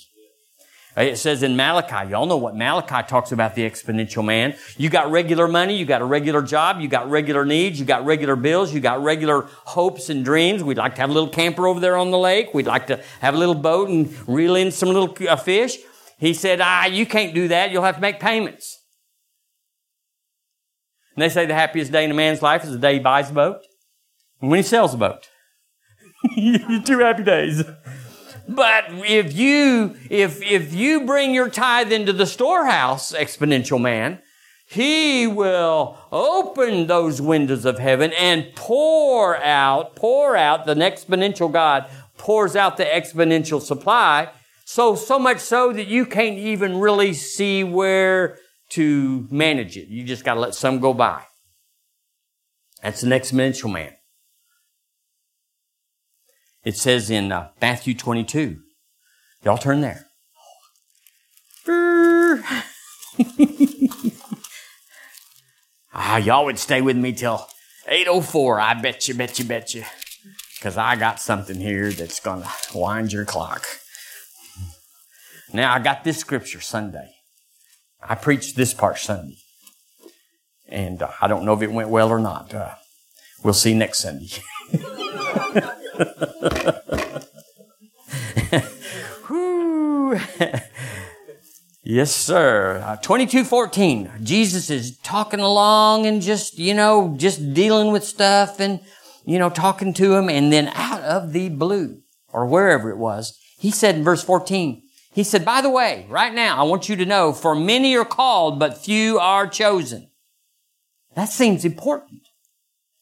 It says in Malachi, y'all know what Malachi talks about the exponential man. You got regular money, you got a regular job, you got regular needs, you got regular bills, you got regular hopes and dreams. We'd like to have a little camper over there on the lake. We'd like to have a little boat and reel in some little uh, fish. He said, ah, you can't do that. You'll have to make payments. And they say the happiest day in a man's life is the day he buys a boat and when he sells a boat. Two happy days. But if you, if, if you bring your tithe into the storehouse, exponential man, he will open those windows of heaven and pour out, pour out, the exponential God pours out the exponential supply. So, so much so that you can't even really see where to manage it. You just got to let some go by. That's an exponential man. It says in uh, Matthew 22. Y'all turn there. ah, y'all would stay with me till 8.04. I bet you, bet you, bet you. Because I got something here that's going to wind your clock. Now, I got this scripture Sunday. I preached this part Sunday. And uh, I don't know if it went well or not. Uh, we'll see next Sunday. yes, sir. Uh, 2214. Jesus is talking along and just, you know, just dealing with stuff and, you know, talking to him. And then out of the blue, or wherever it was, he said in verse 14, he said, by the way, right now, I want you to know, for many are called, but few are chosen. That seems important.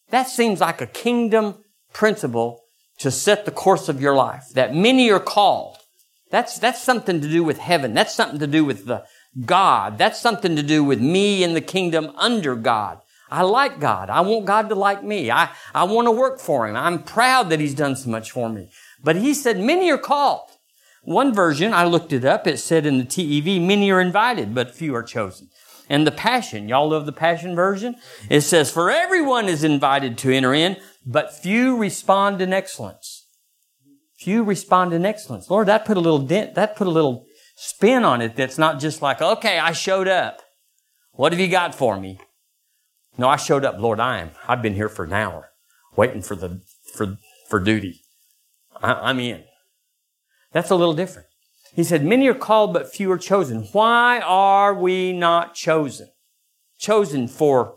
That seems like a kingdom principle to set the course of your life. That many are called. That's, that's something to do with heaven. That's something to do with the God. That's something to do with me in the kingdom under God. I like God. I want God to like me. I, I want to work for Him. I'm proud that He's done so much for me. But He said, many are called. One version, I looked it up, it said in the TEV, many are invited, but few are chosen. And the Passion, y'all love the Passion version? It says, for everyone is invited to enter in, but few respond in excellence. Few respond in excellence. Lord, that put a little dent, that put a little spin on it that's not just like, okay, I showed up. What have you got for me? No, I showed up. Lord, I am. I've been here for an hour waiting for the, for, for duty. I, I'm in. That's a little different. He said, many are called, but few are chosen. Why are we not chosen? Chosen for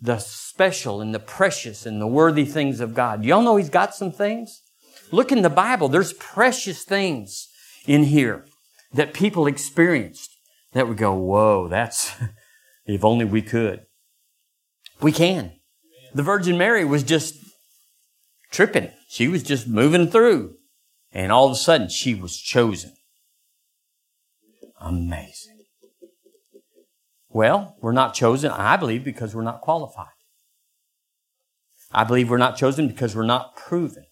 the special and the precious and the worthy things of God. Y'all know He's got some things? Look in the Bible. There's precious things in here that people experienced that would go, whoa, that's, if only we could. We can. The Virgin Mary was just tripping. She was just moving through. And all of a sudden, she was chosen. Amazing. Well, we're not chosen, I believe, because we're not qualified. I believe we're not chosen because we're not proven.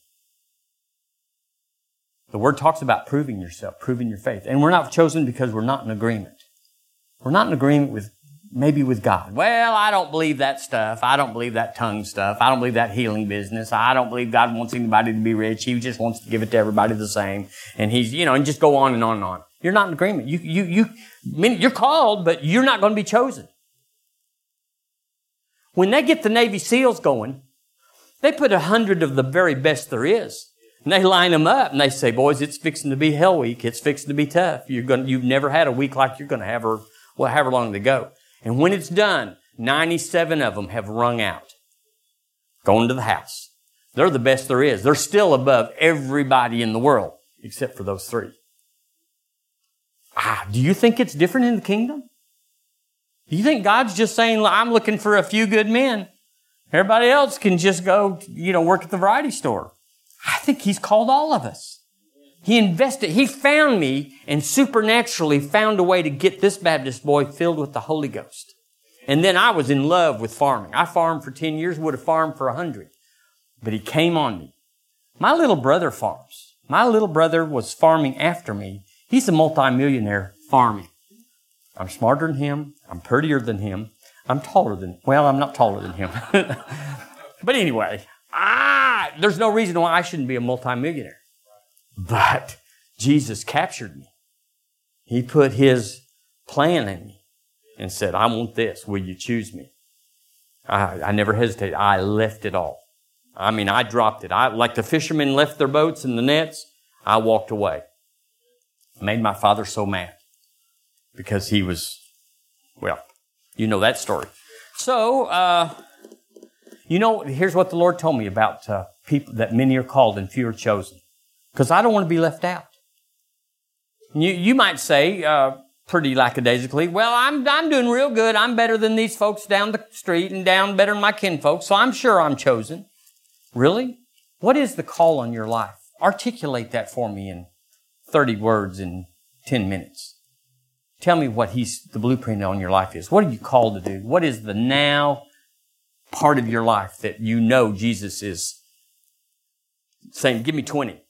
The word talks about proving yourself, proving your faith. And we're not chosen because we're not in agreement. We're not in agreement with maybe with God. Well, I don't believe that stuff. I don't believe that tongue stuff. I don't believe that healing business. I don't believe God wants anybody to be rich. He just wants to give it to everybody the same. And he's, you know, and just go on and on and on. You're not in agreement. You, you, you, you're called, but you're not going to be chosen. When they get the Navy SEALs going, they put a hundred of the very best there is. And they line them up and they say, boys, it's fixing to be hell week. It's fixing to be tough. You're going, you've never had a week like you're going to have or, well, however long they go. And when it's done, 97 of them have rung out, going to the house. They're the best there is. They're still above everybody in the world, except for those three. Ah, do you think it's different in the kingdom? Do you think God's just saying, I'm looking for a few good men? Everybody else can just go, you know, work at the variety store. I think He's called all of us. He invested, He found me and supernaturally found a way to get this Baptist boy filled with the Holy Ghost. And then I was in love with farming. I farmed for 10 years, would have farmed for 100. But He came on me. My little brother farms. My little brother was farming after me. He's a multimillionaire farming. I'm smarter than him. I'm prettier than him. I'm taller than, well, I'm not taller than him. but anyway, ah, there's no reason why I shouldn't be a multimillionaire. But Jesus captured me. He put his plan in me and said, I want this. Will you choose me? I, I never hesitated. I left it all. I mean, I dropped it. I, like the fishermen left their boats and the nets, I walked away. Made my father so mad because he was, well, you know that story. So, uh, you know, here's what the Lord told me about uh, people that many are called and few are chosen. Because I don't want to be left out. You, you might say, uh, pretty lackadaisically, well, I'm, I'm doing real good. I'm better than these folks down the street and down better than my kinfolk, so I'm sure I'm chosen. Really? What is the call on your life? Articulate that for me in 30 words in 10 minutes. Tell me what he's, the blueprint on your life is. What are you called to do? What is the now part of your life that you know Jesus is saying, give me 20?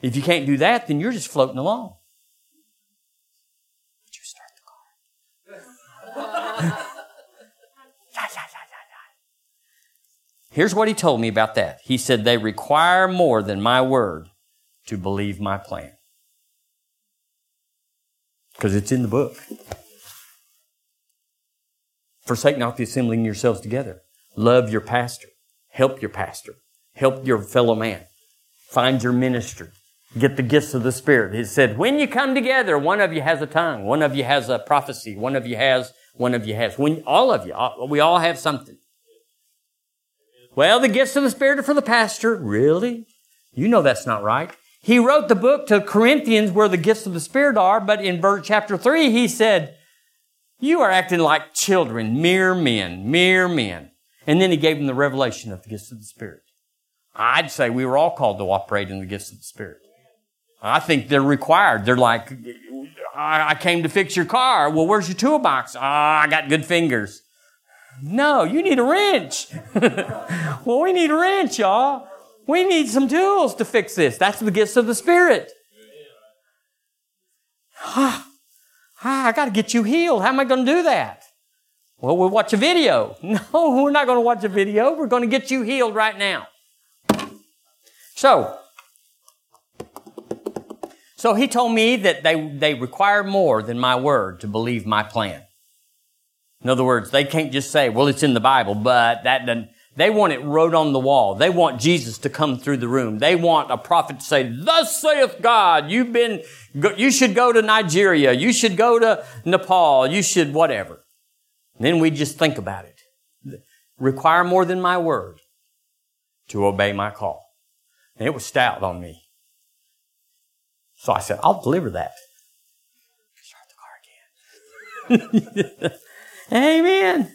If you can't do that, then you're just floating along. Would you start the car? Here's what he told me about that. He said, they require more than my word to believe my plan. Because it's in the book. Forsake not the assembling yourselves together. Love your pastor. Help your pastor. Help your fellow man. Find your ministry. Get the gifts of the Spirit. It said, when you come together, one of you has a tongue, one of you has a prophecy, one of you has, one of you has. When all of you, we all have something. Well, the gifts of the Spirit are for the pastor. Really? You know that's not right. He wrote the book to Corinthians where the gifts of the Spirit are, but in verse chapter 3, he said, You are acting like children, mere men, mere men. And then he gave them the revelation of the gifts of the Spirit. I'd say we were all called to operate in the gifts of the Spirit. I think they're required. They're like, I came to fix your car. Well, where's your toolbox? Ah, oh, I got good fingers. No, you need a wrench. well, we need a wrench, y'all. We need some tools to fix this. That's the gifts of the Spirit. Ah, I got to get you healed. How am I going to do that? Well, we'll watch a video. No, we're not going to watch a video. We're going to get you healed right now. So, so he told me that they, they require more than my word to believe my plan. In other words, they can't just say, well, it's in the Bible, but that doesn't, they want it wrote on the wall. They want Jesus to come through the room. They want a prophet to say, thus saith God, you've been, you should go to Nigeria. You should go to Nepal. You should whatever. And then we just think about it. Require more than my word to obey my call. And it was stout on me. So I said, I'll deliver that. Start the car again. Amen.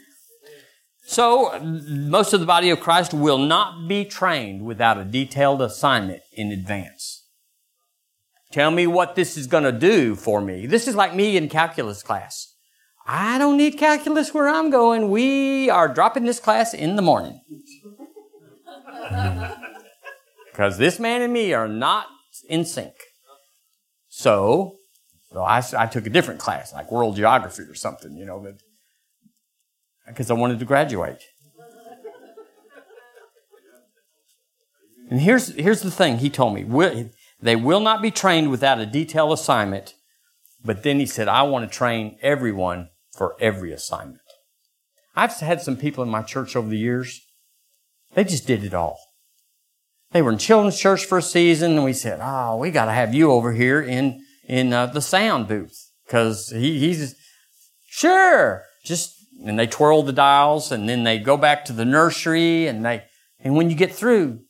So, most of the body of Christ will not be trained without a detailed assignment in advance. Tell me what this is going to do for me. This is like me in calculus class. I don't need calculus where I'm going. We are dropping this class in the morning. Because this man and me are not in sync. So, so I, I took a different class, like world geography or something, you know, because I wanted to graduate. And here's, here's the thing he told me. They will not be trained without a detailed assignment, but then he said, I want to train everyone for every assignment. I've had some people in my church over the years, they just did it all. They were in children's church for a season, and we said, Oh, we got to have you over here in, in uh, the sound booth. Because he, he's, sure, just, and they twirl the dials and then they go back to the nursery and they, and when you get through,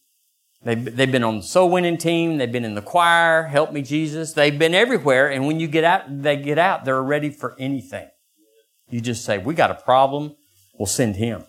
they, they've been on the soul winning team. They've been in the choir. Help me, Jesus. They've been everywhere. And when you get out, they get out, they're ready for anything. You just say, we got a problem. We'll send him.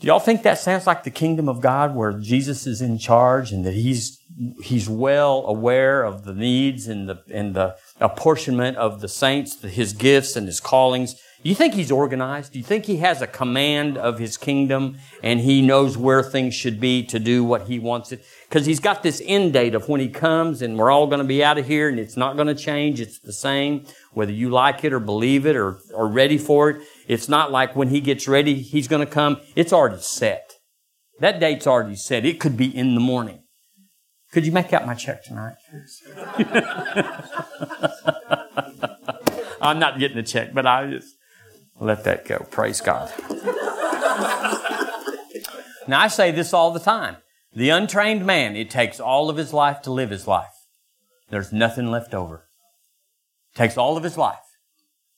Do y'all think that sounds like the kingdom of God where Jesus is in charge and that he's, he's well aware of the needs and the, and the apportionment of the saints, his gifts and his callings? Do you think he's organized? Do you think he has a command of his kingdom and he knows where things should be to do what he wants it? Because he's got this end date of when he comes and we're all going to be out of here and it's not going to change. It's the same, whether you like it or believe it or are ready for it. It's not like when he gets ready, he's going to come. It's already set. That date's already set. It could be in the morning. Could you make out my check tonight? I'm not getting a check, but I just let that go. Praise God. now, I say this all the time. The untrained man, it takes all of his life to live his life. There's nothing left over. It takes all of his life.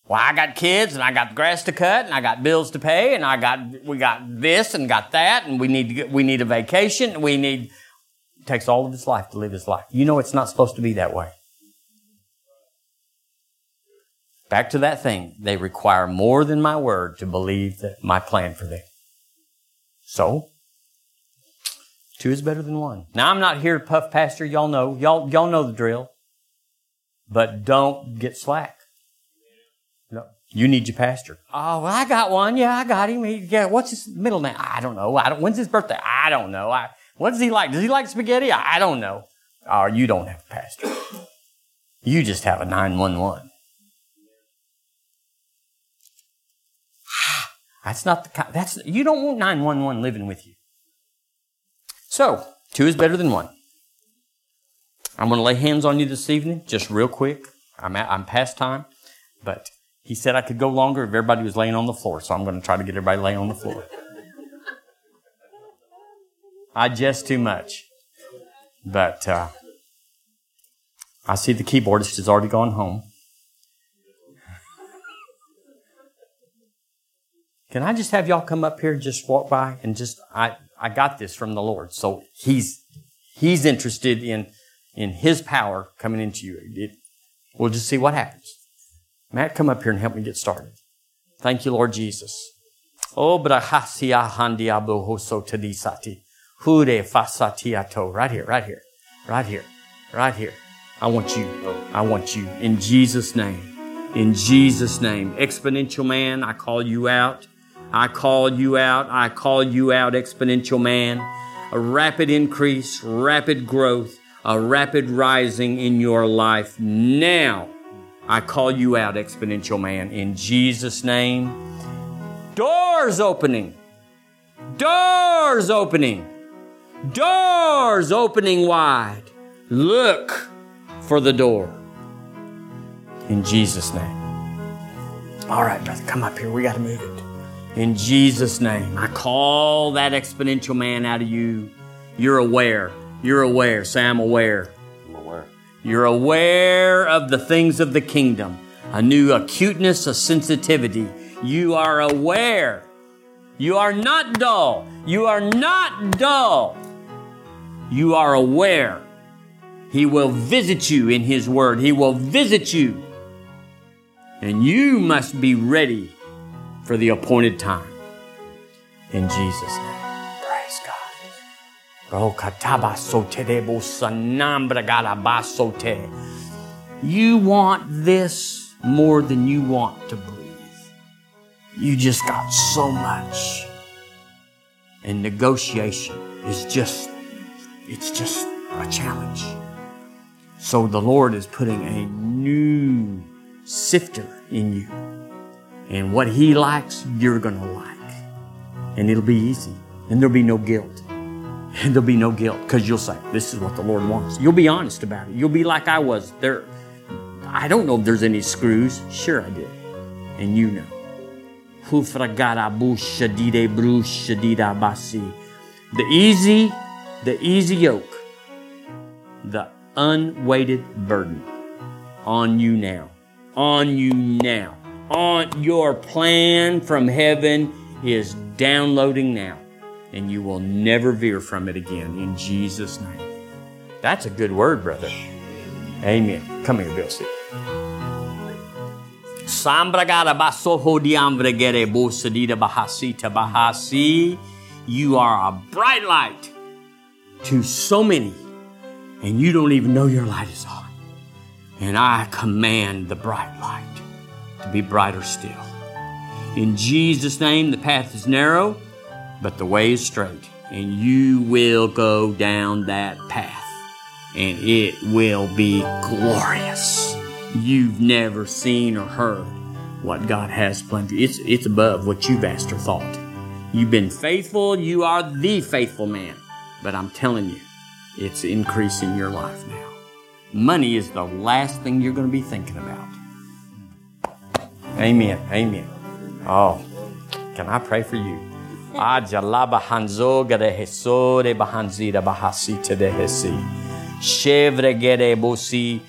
Well, I got kids and I got grass to cut and I got bills to pay and I got, we got this and got that and we need to get, we need a vacation. We need, it takes all of his life to live his life. You know it's not supposed to be that way. Back to that thing. They require more than my word to believe that my plan for them. So, two is better than one. Now I'm not here to puff pastor. Y'all know, y'all, y'all know the drill. But don't get slack. No. You need your pastor. Oh, well, I got one. Yeah, I got him. He, yeah, what's his middle name? I don't know. I don't, when's his birthday? I don't know. I, what does he like? Does he like spaghetti? I don't know. Oh, you don't have a pastor. You just have a 911. That's not the that's, you don't want 911 living with you. So, two is better than one. I'm going to lay hands on you this evening, just real quick. I'm, at, I'm past time, but he said I could go longer if everybody was laying on the floor, so I'm going to try to get everybody laying on the floor. I jest too much. But uh, I see the keyboardist has already gone home. Can I just have y'all come up here and just walk by and just I I got this from the Lord. So he's he's interested in in his power coming into you. It, we'll just see what happens. Matt, come up here and help me get started. Thank you, Lord Jesus. Oh, brahasia handiabo ah, hoso tadisati. Hure fasatiato. Ah, right here, right here, right here, right here. I want you. Oh, I want you. In Jesus' name. In Jesus' name. Exponential man, I call you out. I call you out. I call you out, exponential man. A rapid increase, rapid growth, a rapid rising in your life now I call you out, exponential man, in Jesus' name. Doors opening. Doors opening. Doors opening wide. Look for the door. In Jesus' name. All right, brother, come up here. We got to move it. In Jesus' name. I call that exponential man out of you. You're aware. You're aware. Say, I'm aware. Aware. You're aware of the things of the kingdom, a new acuteness, a sensitivity. You are aware. You are not dull. You are not dull. You are aware. He will visit you in His Word. He will visit you. And you must be ready for the appointed time. In Jesus' name. Praise God. You want this more than you want to breathe. You just got so much. And negotiation is just, it's just a challenge. So the Lord is putting a new sifter in you. And what He likes, you're going to like. And it'll be easy. And there'll be no guilt. And there'll be no guilt because you'll say, This is what the Lord wants. You'll be honest about it. You'll be like I was. There, I don't know if there's any screws. Sure, I did. And you know. The easy, the easy yoke, the unweighted burden on you now. On you now. On your plan from heaven is downloading now. And you will never veer from it again in Jesus' name. That's a good word, brother. Amen. Come here, Bill. See. Sambragada basoho diamvregere bosadida bahasita bahasi. You are a bright light to so many, and you don't even know your light is on. And I command the bright light to be brighter still. In Jesus' name, the path is narrow, but the way is straight, and you will go down that path, and it will be glorious. You've never seen or heard what God has planned for you. It's, it's above what you've asked or thought. You've been faithful, you are the faithful man. But I'm telling you, it's increasing your life now. Money is the last thing you're going to be thinking about. Amen. Amen. Oh, can I pray for you? Ajalaba hanzo gade hesore bahanzida bahasita de hesi. Chevre gede bosi.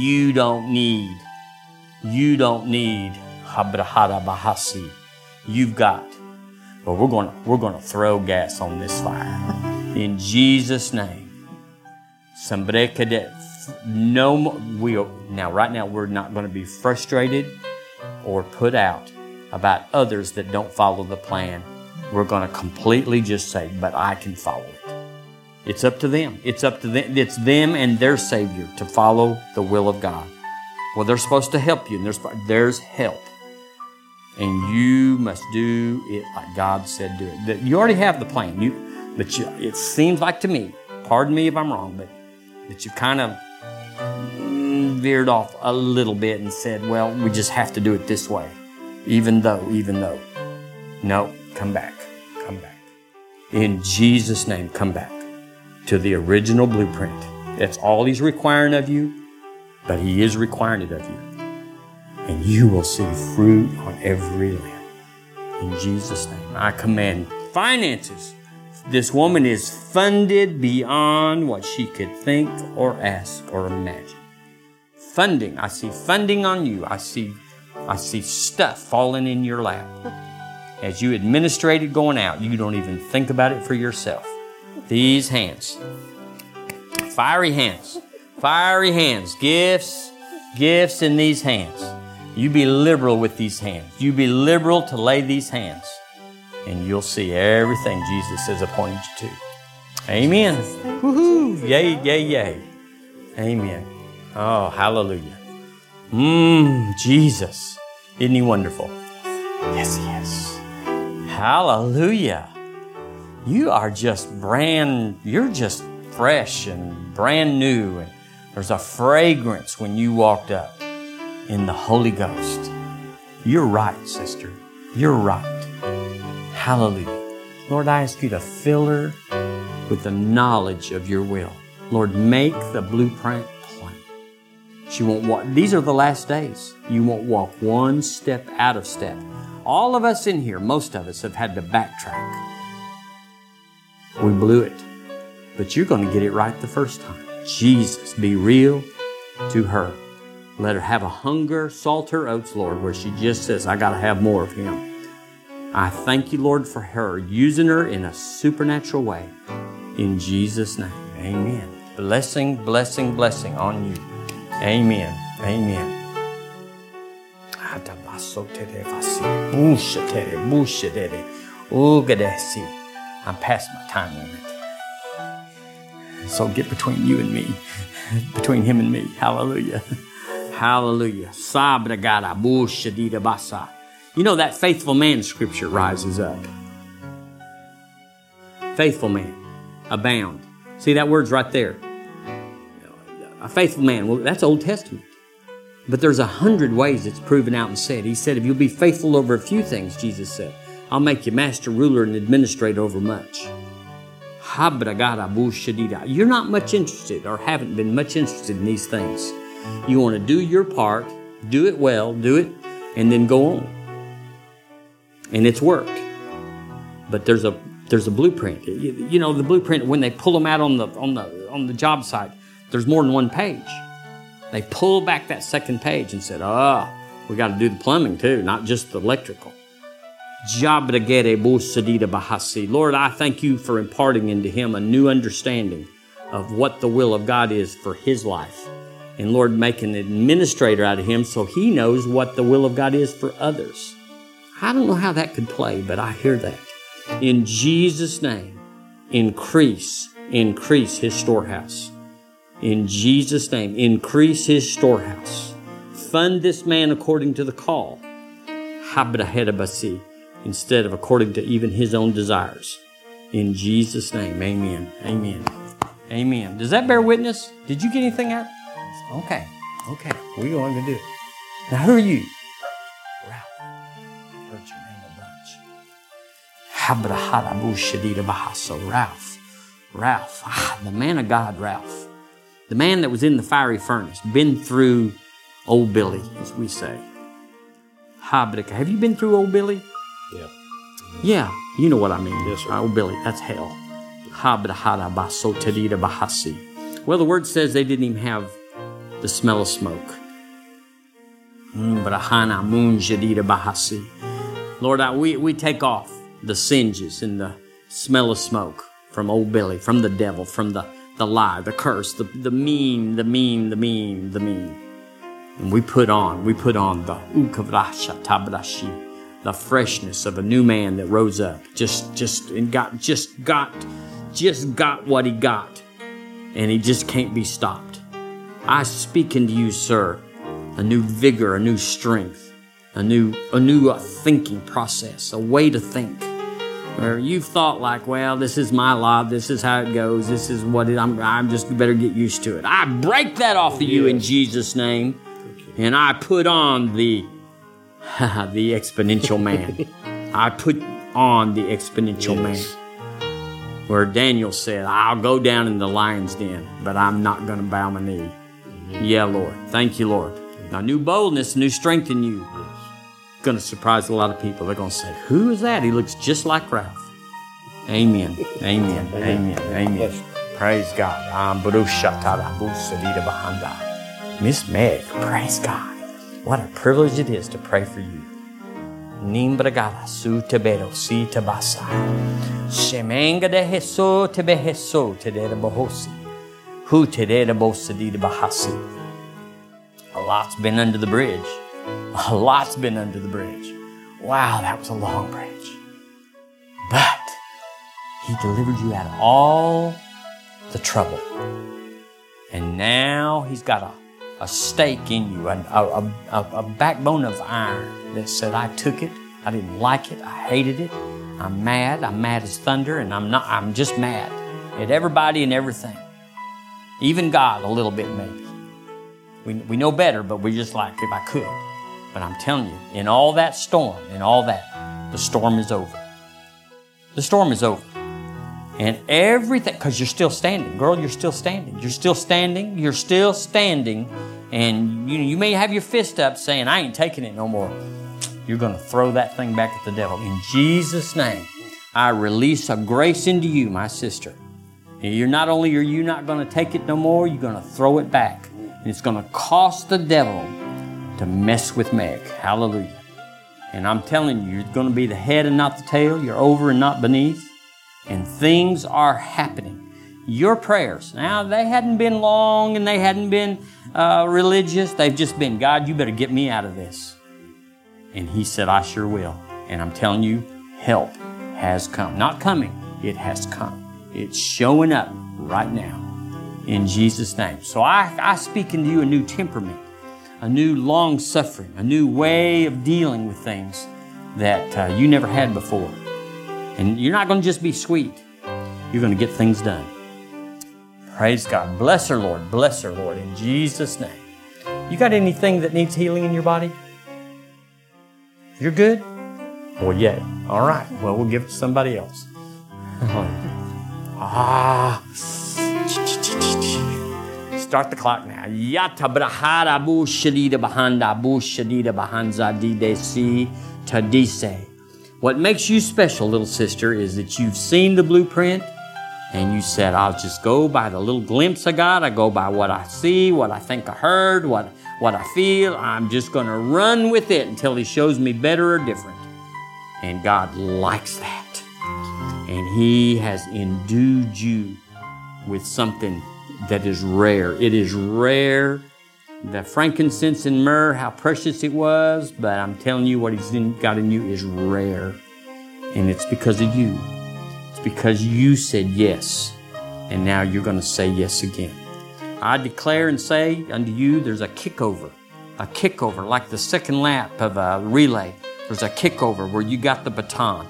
You don't need. You don't need bahasi. You've got. But we're going to we're to throw gas on this fire in Jesus' name. Somebody no more. We now right now we're not going to be frustrated or put out about others that don't follow the plan. We're going to completely just say, "But I can follow it." It's up to them. It's up to them. It's them and their Savior to follow the will of God. Well, they're supposed to help you, and there's there's help, and you must do it like God said do it. You already have the plan. You, but you, it seems like to me. Pardon me if I'm wrong, but that you kind of veered off a little bit and said, well, we just have to do it this way. Even though, even though. No, come back. Come back. In Jesus' name, come back to the original blueprint. That's all He's requiring of you, but He is requiring it of you. And you will see fruit on every limb. In Jesus' name, I command finances this woman is funded beyond what she could think or ask or imagine. Funding. I see funding on you. I see I see stuff falling in your lap. As you administrate it going out, you don't even think about it for yourself. These hands. Fiery hands. Fiery hands. Gifts. Gifts in these hands. You be liberal with these hands. You be liberal to lay these hands and you'll see everything Jesus has appointed you to. Amen. Woohoo! Yay, yay, yay. Amen. Oh, hallelujah. Mmm, Jesus. Isn't he wonderful? Yes, he is. Hallelujah. You are just brand, you're just fresh and brand new. And there's a fragrance when you walked up in the Holy Ghost. You're right, sister. You're right. Hallelujah. Lord, I ask you to fill her with the knowledge of your will. Lord, make the blueprint. She won't walk. These are the last days. You won't walk one step out of step. All of us in here, most of us, have had to backtrack. We blew it. But you're going to get it right the first time. Jesus, be real to her. Let her have a hunger, salt her oats, Lord, where she just says, I got to have more of Him. I thank you, Lord, for her, using her in a supernatural way. In Jesus' name, amen. Blessing, blessing, blessing on you. Amen. Amen. I'm past my time limit. So get between you and me, between him and me. Hallelujah. Hallelujah. You know, that faithful man scripture rises up. Faithful man, abound. See, that word's right there. A faithful man, well, that's Old Testament. But there's a hundred ways it's proven out and said. He said, if you'll be faithful over a few things, Jesus said, I'll make you master, ruler, and administrator over much. You're not much interested or haven't been much interested in these things. You want to do your part, do it well, do it, and then go on and it's worked. But there's a there's a blueprint. You, you, know the blueprint when they pull them out on the on the on the job site. There's more than one page. They pulled back that second page and said, "Ah, we got to do the plumbing too, not just the electrical." Lord, I thank you for imparting into him a new understanding of what the will of God is for his life. And Lord, make an administrator out of him so he knows what the will of God is for others. I don't know how that could play, but I hear that. In Jesus' name, increase, increase his storehouse. In Jesus' name, increase his storehouse. Fund this man according to the call. Instead of according to even his own desires. In Jesus' name, amen. Amen. Amen. Does that bear witness? Did you get anything out? Okay. Okay. We're going to do it. Now, who are you? Ralph. I heard your name a bunch. Ralph. Ralph. Ah, the man of God, Ralph. The man that was in the fiery furnace, been through Old Billy, as we say. Have you been through Old Billy? Yeah. Yeah, you know what I mean. Yes, sir. Old Billy, that's hell. Well, the word says they didn't even have the smell of smoke. Lord, I, we, we take off the singes and the smell of smoke from old Billy, from the devil, from the, the lie, the curse, the, the mean, the mean, the mean, the mean. And we put on, we put on the ukavrasha tabrashi, the freshness of a new man that rose up, just, just, and got, just got, just got what he got. And he just can't be stopped. I speak into you, sir, a new vigor, a new strength, a new, a new uh, thinking process, a way to think. Where you've thought like, well, this is my lot, this is how it goes, this is what it, I'm, I'm just better get used to it. I break that off of you in Jesus' name, and I put on the, the exponential man. I put on the exponential Yes. man where Daniel said, I'll go down in the lion's den, but I'm not going to bow my knee. Yeah, Lord. Thank you, Lord. Now, new boldness, new strength in you. Going to surprise a lot of people. They're going to say, Who is that? He looks just like Ralph. Amen. Amen. Amen. Amen. Praise God. Miss Meg, praise God. What a privilege it is to pray for you. Nimbragada su tebero si tabasa. Shemenga de heso tebe heso te de bohosi. Hu te de bosadi de bahasi. A lot's been under the bridge. A lot's been under the bridge. Wow, that was a long bridge. But he delivered you out of all the trouble. And now he's got a, a stake in you, a, a, a, a backbone of iron that said, I took it, I didn't like it, I hated it, I'm mad, I'm mad as thunder, and I'm not I'm just mad at everybody and everything. Even God a little bit maybe. We, we know better, but we're just like, if I could. But I'm telling you, in all that storm, in all that, the storm is over. The storm is over. And everything, because you're still standing. Girl, you're still standing. You're still standing. You're still standing. And you, you may have your fist up saying, I ain't taking it no more. You're going to throw that thing back at the devil. In Jesus' name, I release a grace into you, my sister. You're not only are you not going to take it no more, you're going to throw it back. And it's going to cost the devil to mess with Meg. Hallelujah. And I'm telling you, you're going to be the head and not the tail. You're over and not beneath. And things are happening. Your prayers, now they hadn't been long and they hadn't been uh, religious. They've just been, God, you better get me out of this. And he said, I sure will. And I'm telling you, help has come. Not coming, it has come. It's showing up right now in Jesus' name. So I, I speak into you a new temperament, a new long suffering, a new way of dealing with things that uh, you never had before. And you're not going to just be sweet, you're going to get things done. Praise God. Bless her, Lord. Bless her, Lord, in Jesus' name. You got anything that needs healing in your body? You're good? Well, yeah. All right. Well, we'll give it to somebody else. ah. Start the clock now. Yata brahara bu shadida bahanda bu shadida bahanza dide tadise. What makes you special, little sister, is that you've seen the blueprint and you said, I'll just go by the little glimpse I got. I go by what I see, what I think I heard, what, what I feel. I'm just going to run with it until He shows me better or different. And God likes that. And He has endued you with something that is rare. It is rare. The frankincense and myrrh, how precious it was, but I'm telling you, what He's got in you is rare. And it's because of you. It's because you said yes, and now you're going to say yes again. I declare and say unto you, there's a kickover, a kickover, like the second lap of a relay. There's a kickover where you got the baton.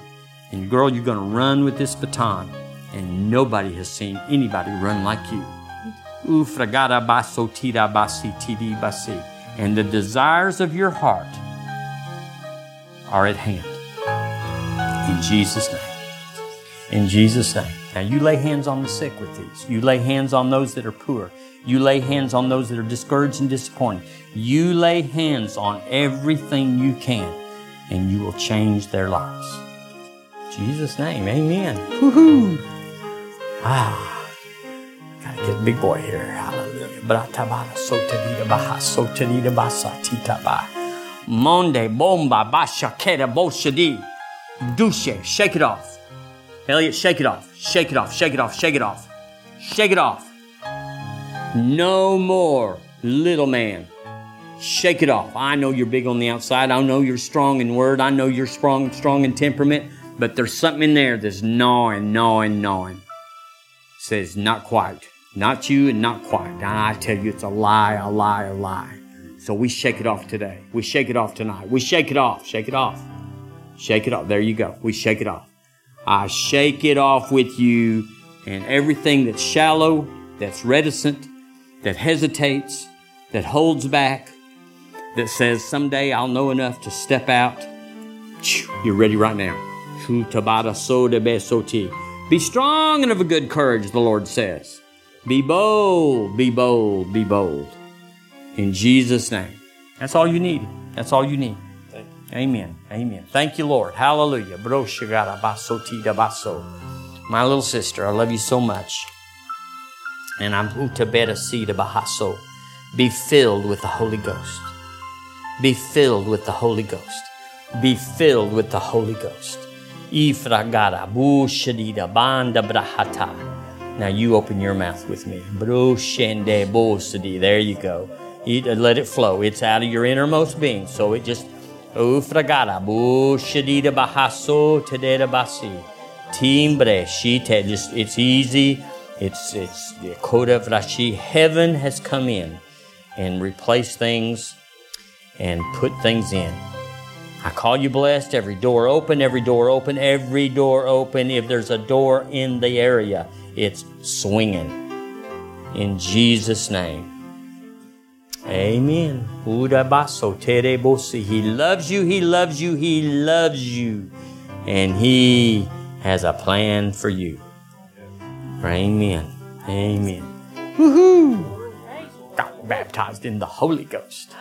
And girl, you're going to run with this baton. And nobody has seen anybody run like you. And the desires of your heart are at hand. In Jesus' name. In Jesus' name. Now you lay hands on the sick with these. You lay hands on those that are poor. You lay hands on those that are discouraged and disappointed. You lay hands on everything you can, and you will change their lives. In Jesus' name, amen. Woohoo! Ah, get big boy here. Hallelujah. Bratabara sotanida baha sotanida basa titaba. Monde bomba basha kera boshadi. Douche, shake it off. Elliot, shake it off. Shake it off. Shake it off. Shake it off. Shake it off. No more, little man. Shake it off. I know you're big on the outside. I know you're strong in word. I know you're strong, strong in temperament. But there's something in there that's gnawing, gnawing, gnawing. Says not quite. Not you and not quite. And I tell you, it's a lie, a lie, a lie. So we shake it off today. We shake it off tonight. We shake it off. Shake it off. Shake it off. There you go. We shake it off. I shake it off with you and everything that's shallow, that's reticent, that hesitates, that holds back, that says someday I'll know enough to step out. You're ready right now. Be strong and of a good courage, the Lord says. Be bold, be bold, be bold. In Jesus' name. That's all you need. That's all you need. Amen. Amen. Thank you, Lord. Hallelujah. My little sister, I love you so much. And I'm utabeta sida bahaso. Be filled with the Holy Ghost. Be filled with the Holy Ghost. Be filled with the Holy Ghost. Ifragara bushadida banda brahata. Now you open your mouth with me. There you go. Uh, let it flow. It's out of your innermost being. So it just. Timbre shite. Just it's easy. It's it's the Koda Vrashi. Heaven has come in and replaced things and put things in. I call you blessed. Every door open, every door open, every door open. If there's a door in the area, it's swinging. In Jesus' name. Amen. He loves you, He loves you, He loves you. And He has a plan for you. Amen. Amen. Woohoo! Got baptized in the Holy Ghost.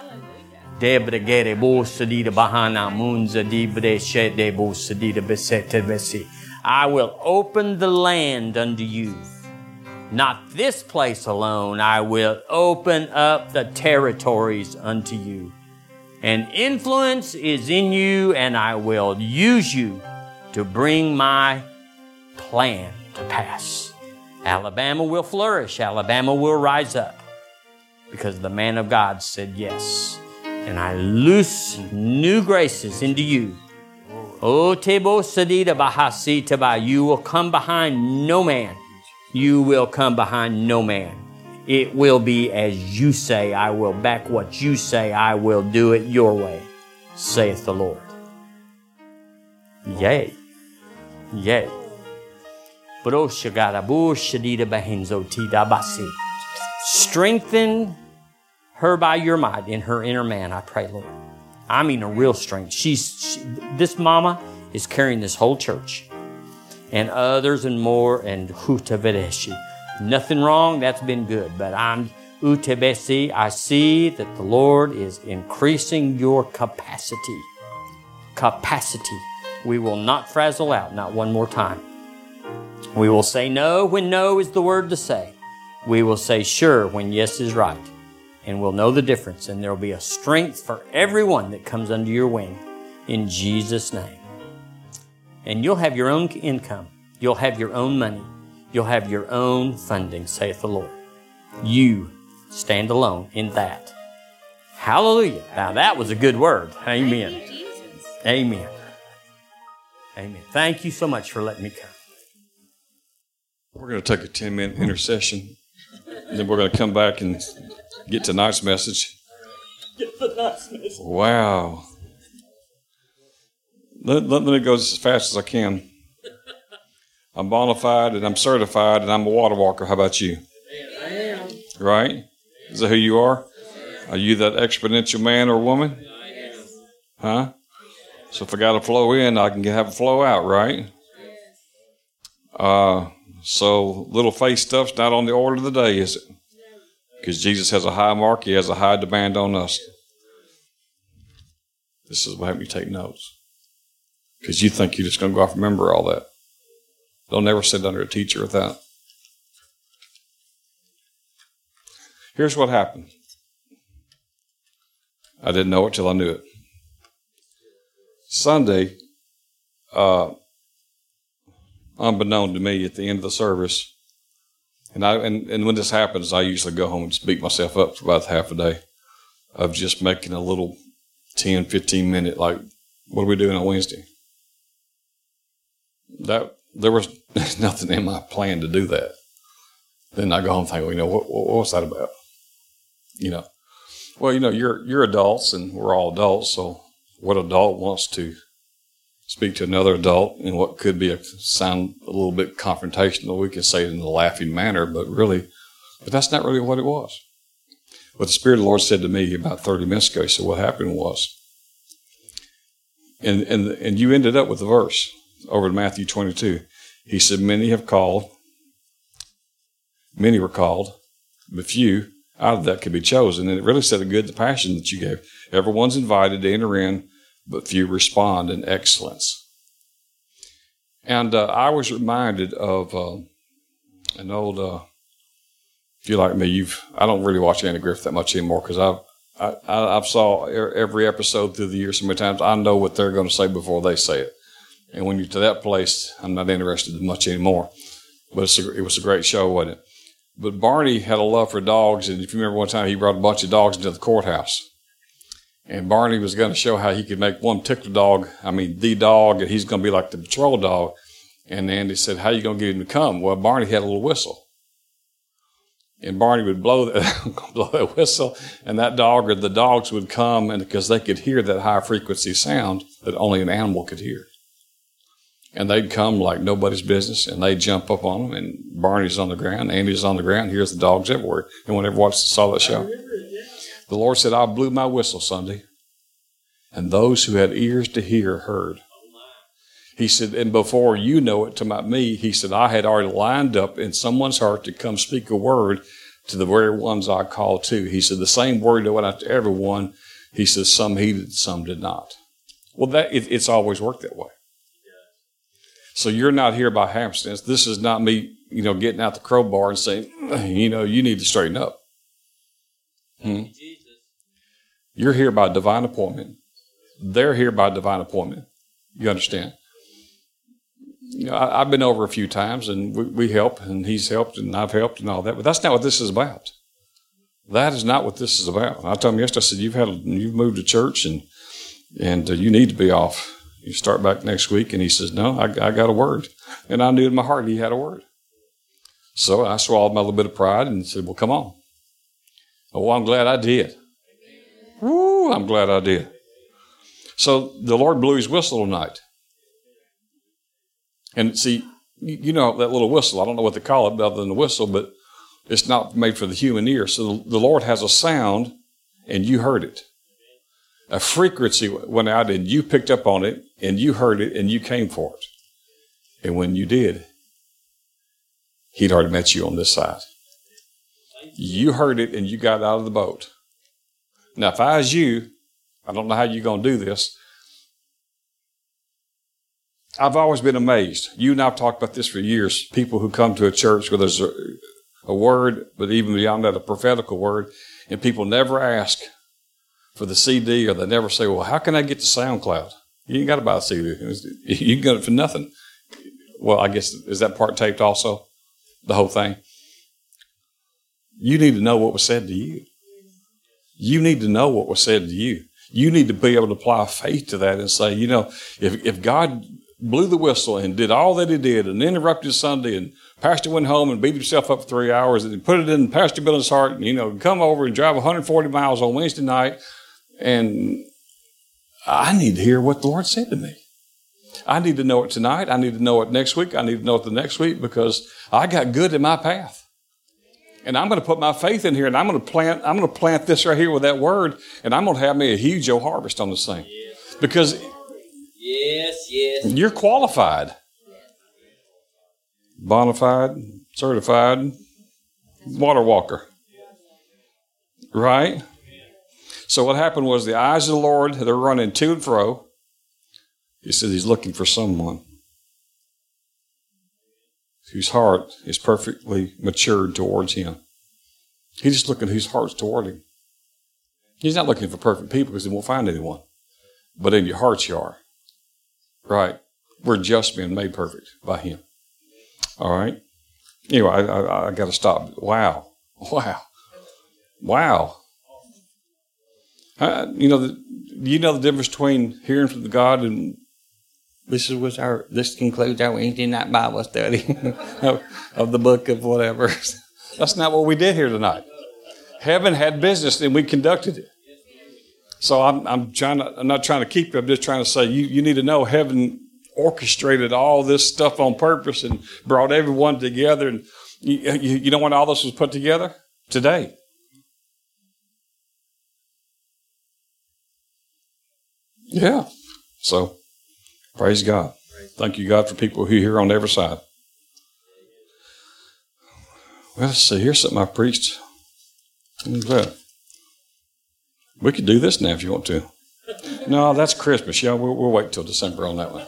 Debregere bosadida bahana munza dibre shede bosadida besete besi. I will open the land unto you. Not this place alone, I will open up the territories unto you. And influence is in you, and I will use you to bring my plan to pass. Alabama will flourish, Alabama will rise up because the man of God said yes. And I loose new graces into you. O tebo sadita bahasi taba. You will come behind no man. You will come behind no man. It will be as you say. I will back what you say. I will do it your way, saith the Lord. Yea. Yea. Strengthen her by your might in her inner man, I pray, Lord. I mean a real strength. She's she, this mama is carrying this whole church and others and more and hutavereshi. Nothing wrong, that's been good, but I'm utebesi. I see that the Lord is increasing your capacity. Capacity. We will not frazzle out, not one more time. We will say no when no is the word to say. We will say sure when yes is right. And we'll know the difference, and there will be a strength for everyone that comes under your wing. In Jesus' name. And you'll have your own income. You'll have your own money. You'll have your own funding, saith the Lord. You stand alone in that. Hallelujah. Now that was a good word. Amen. Amen. Amen. Thank you so much for letting me come. We're going to take a 10 minute intercession. And then we're going to come back and get tonight's message. Get tonight's message. Wow. Let, let, let me go as fast as I can. I'm bona fide and I'm certified and I'm a water walker. How about you? I am. Right? Is that who you are? Are you that exponential man or woman? Huh? So if I got to flow in, I can have a flow out, right? Uh, so little faith stuff's not on the order of the day, is it? Because Jesus has a high mark, he has a high demand on us. This is what help you take notes. Because you think you're just going to go off and remember all that. Don't never sit under a teacher with that. Here's what happened. I didn't know it till I knew it. Sunday, uh, unbeknown to me, at the end of the service, and I and, and when this happens, I usually go home and just beat myself up for about half a day of just making a little 10, 15 minute like, what are we doing on Wednesday? That there was nothing in my plan to do that. Then I go home and think, well, you know, what, what what's that about? You know, well, you know, you're you're adults and we're all adults, so what adult wants to speak to another adult in what could be a sound a little bit confrontational. We can say it in a laughing manner, but really, but that's not really what it was. What the Spirit of the Lord said to me about 30 minutes ago, he said, what happened was, and, and, and you ended up with the verse over in Matthew 22. He said, many have called, many were called, but few out of that could be chosen. And it really said a good the passion that you gave. Everyone's invited to enter in, but few respond in excellence. And uh, I was reminded of uh, an old. Uh, if you're like me, you've I don't really watch Andy Griffith that much anymore because I've I, I've saw every episode through the years so many times. I know what they're going to say before they say it. And when you're to that place, I'm not interested much anymore. But a, it was a great show, wasn't it? But Barney had a love for dogs, and if you remember one time, he brought a bunch of dogs into the courthouse. And Barney was going to show how he could make one particular dog, I mean, the dog, and he's going to be like the patrol dog. And Andy said, How you going to get him to come? Well, Barney had a little whistle. And Barney would blow that, blow that whistle, and that dog or the dogs would come, and because they could hear that high frequency sound that only an animal could hear. And they'd come like nobody's business, and they'd jump up on them, and Barney's on the ground, Andy's on the ground, here's the dogs everywhere. Anyone ever watched, saw that show? The Lord said, I blew my whistle Sunday, and those who had ears to hear heard. He said, and before you know it to my, me, he said, I had already lined up in someone's heart to come speak a word to the very ones I called to. He said, the same word that went out to everyone. He says, some heeded, some did not. Well, that, it, it's always worked that way. So you're not here by happenstance. This is not me, you know, getting out the crowbar and saying, you know, you need to straighten up. Hmm? You're here by divine appointment. They're here by divine appointment. You understand? You know, I, have been over a few times and we, we help and he's helped and I've helped and all that, but that's not what this is about. That is not what this is about. I told him yesterday, I said, you've had, you've moved to church and, and uh, you need to be off. You start back next week. And he says, no, I, I got a word. And I knew in my heart he had a word. So I swallowed my little bit of pride and said, well, come on. Oh, I'm glad I did. Woo, I'm glad I did. So the Lord blew his whistle tonight. And see, you know that little whistle. I don't know what they call it other than a whistle, but it's not made for the human ear. So the Lord has a sound, and you heard it. A frequency went out, and you picked up on it, and you heard it, and you came for it. And when you did, He'd already met you on this side. You heard it, and you got out of the boat. Now, if I was you, I don't know how you're going to do this. I've always been amazed. You and I've talked about this for years. People who come to a church where there's a, a word, but even beyond that, a prophetical word, and people never ask for the CD or they never say, well, how can I get to SoundCloud? You ain't got to buy a CD. You can get it for nothing. Well, I guess, is that part taped also? The whole thing? You need to know what was said to you. You need to know what was said to you. You need to be able to apply faith to that and say, you know, if, if God blew the whistle and did all that he did and interrupted Sunday and Pastor went home and beat himself up for three hours and put it in Pastor Bill's heart and, you know, come over and drive 140 miles on Wednesday night and I need to hear what the Lord said to me. I need to know it tonight. I need to know it next week. I need to know it the next week because I got good in my path. And I'm going to put my faith in here and I'm going to plant, I'm going to plant this right here with that word and I'm going to have me a huge old harvest on this thing. Because Yes, yes. you're qualified. Bona fide, certified, water walker. Right? So what happened was the eyes of the Lord, they're running to and fro. He said he's looking for someone whose heart is perfectly matured towards him. He's just looking whose heart's toward him. He's not looking for perfect people because he won't find anyone. But in your hearts you are. Right. We're just being made perfect by him. All right. Anyway, I, I, I got to stop. Wow. Wow. Wow. Uh, you know, the, you know the difference between hearing from the God and this was our. This concludes our Wednesday night Bible study of, the book of whatever. That's not what we did here tonight. Heaven had business and we conducted it. So I'm, I'm trying to, I'm not trying to keep you. I'm just trying to say you, you need to know heaven orchestrated all this stuff on purpose and brought everyone together. And you, you know when all this was put together? Today. Yeah. So praise God. Thank you, God, for people who are here on every side. Well, let's see. Here's something I preached. That? We could do this now if you want to. No, that's Christmas. Yeah, we'll, we'll wait till December on that one.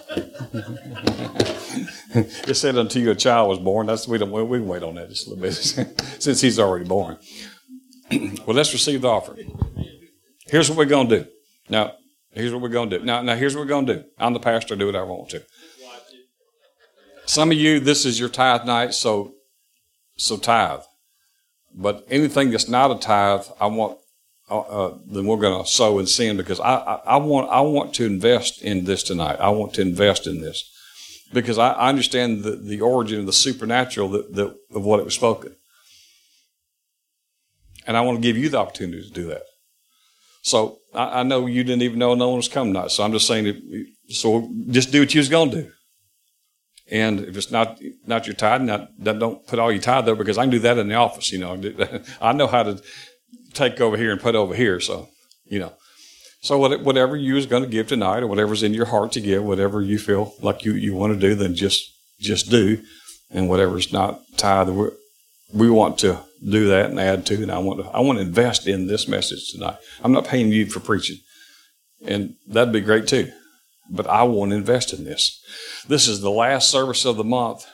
it said until a child was born. That's we don't we can wait on that just a little bit since he's already born. well, let's receive the offering. Here's what we're gonna do. Now, here's what we're gonna do. Now, now here's what we're gonna do. I'm the pastor. Do what I want to. Some of you, this is your tithe night, so so tithe. But anything that's not a tithe, I want uh, then we're going to sow and sin because I, I, I, want I want to invest in this tonight. I want to invest in this because I, I understand the, the origin of the supernatural that, that, of what it was spoken, and I want to give you the opportunity to do that. So I, I know you didn't even know no one was coming tonight, so I'm just saying, that, so just do what you was going to do. And if it's not not your tithe, not, don't put all your tithe there because I can do that in the office. You know, I know how to take over here and put over here. So, you know. So whatever you is going to give tonight, or whatever's in your heart to give, whatever you feel like you, you want to do, then just just do, and whatever's not tithe, we want to do that and add to. And I want to I want to invest in this message tonight. I'm not paying you for preaching, and that'd be great too, but I want to invest in this. This is the last service of the month,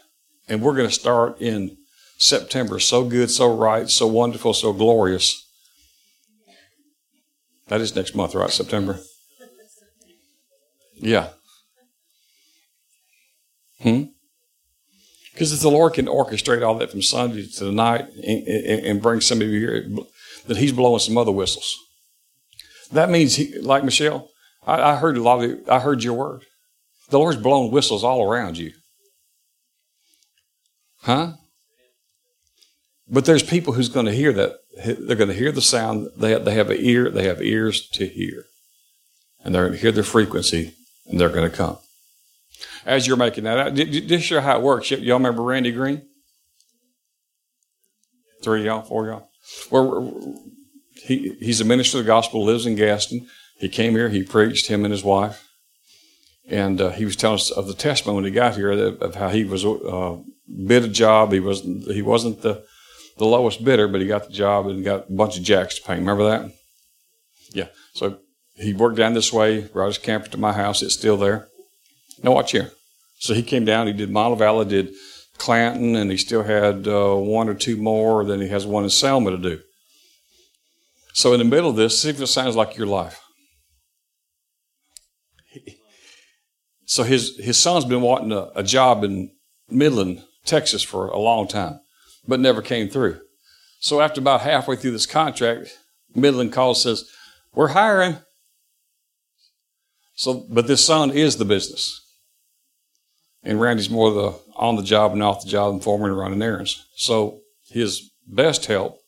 and we're going to start in September. So good, so right, so wonderful, so glorious that is next month, right? September? Yeah. Hmm? Because if the Lord can orchestrate all that from Sunday to tonight and, and, and bring some of you here, then He's blowing some other whistles. That means, he, like Michelle, I, I heard a lot of, I heard your word. The Lord's blowing whistles all around you. Huh? But there's people who's going to hear that they're going to hear the sound. They have, they have an ear. They have ears to hear, and they're going to hear the frequency, and they're going to come. As you're making that out, just show how it works. Y'all remember Randy Green? Three y'all, four y'all. Well, he he's a minister of the gospel. Lives in Gaston. He came here. He preached. Him and his wife, and uh, he was telling us of the testimony when he got here of how he was uh, bid a job. He wasn't he wasn't the the lowest bidder, but he got the job and got a bunch of Jack's to pay. Remember that? Yeah. So he worked down this way, brought his camper to my house. It's still there. Now watch here. So he came down, he did Montevallo, did Clanton, and he still had uh, one or two more. Then he has one in Selma to do. So in the middle of this, see if it sounds like your life. So his, his son's been wanting a, a job in Midland, Texas for a long time, but never came through. So after about halfway through this contract, Midland calls says, We're hiring. So, but this son is the business. And Randy's more the on the job and off the job and and running errands. So his best help,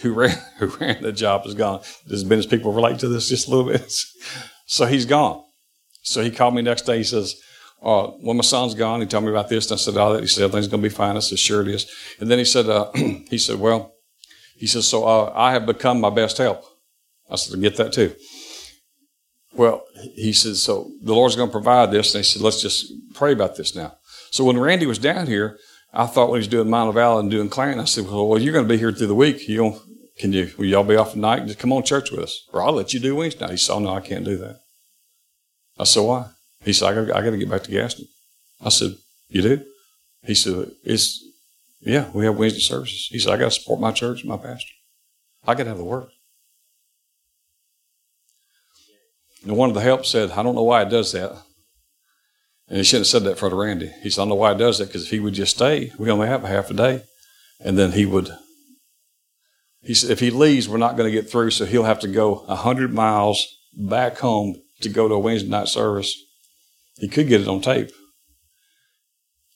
who ran who ran the job, is gone. Does business people relate to this just a little bit? so he's gone. So he called me next day. He says, uh, "When my son's gone, he told me about this." And I said, "All that." He said, "Everything's going to be fine." I said, "Sure it is." And then he said, uh, "He said, well, he says, so uh, I have become my best help." I said, "I get that too." Well, he said, so the Lord's going to provide this. And he said, let's just pray about this now. So when Randy was down here, I thought when he was doing Montevallo and doing Clanton, I said, well, well you're going to be here through the week. You know, can you, will y'all be off tonight? Just come on church with us. Or I'll let you do Wednesday night. He said, oh, no, I can't do that. I said, why? He said, I got, I got to get back to Gaston. I said, you do? He said, it's, yeah, we have Wednesday services. He said, I got to support my church and my pastor. I got to have the word. And one of the help said, I don't know why it does that. And he shouldn't have said that for Randy. He said, I don't know why it does that because if he would just stay, we only have a half a day. And then he would, he said, if he leaves, we're not going to get through. So he'll have to go 100 miles back home to go to a Wednesday night service. He could get it on tape.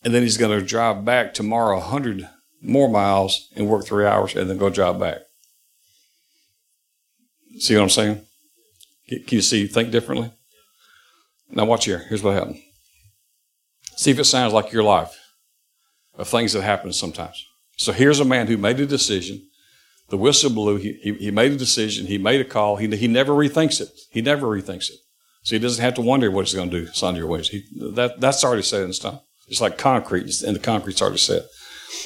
And then he's going to drive back tomorrow 100 more miles and work three hours and then go drive back. See what I'm saying? Can you see, think differently? Now, watch here. Here's what happened. See if it sounds like your life of things that happen sometimes. So here's a man who made a decision. The whistle blew. He, he, he made a decision. He made a call. He, he never rethinks it. He never rethinks it. So he doesn't have to wonder what he's going to do Sunday or. He, that, that's already set in stone. It's like concrete, and the concrete's already set.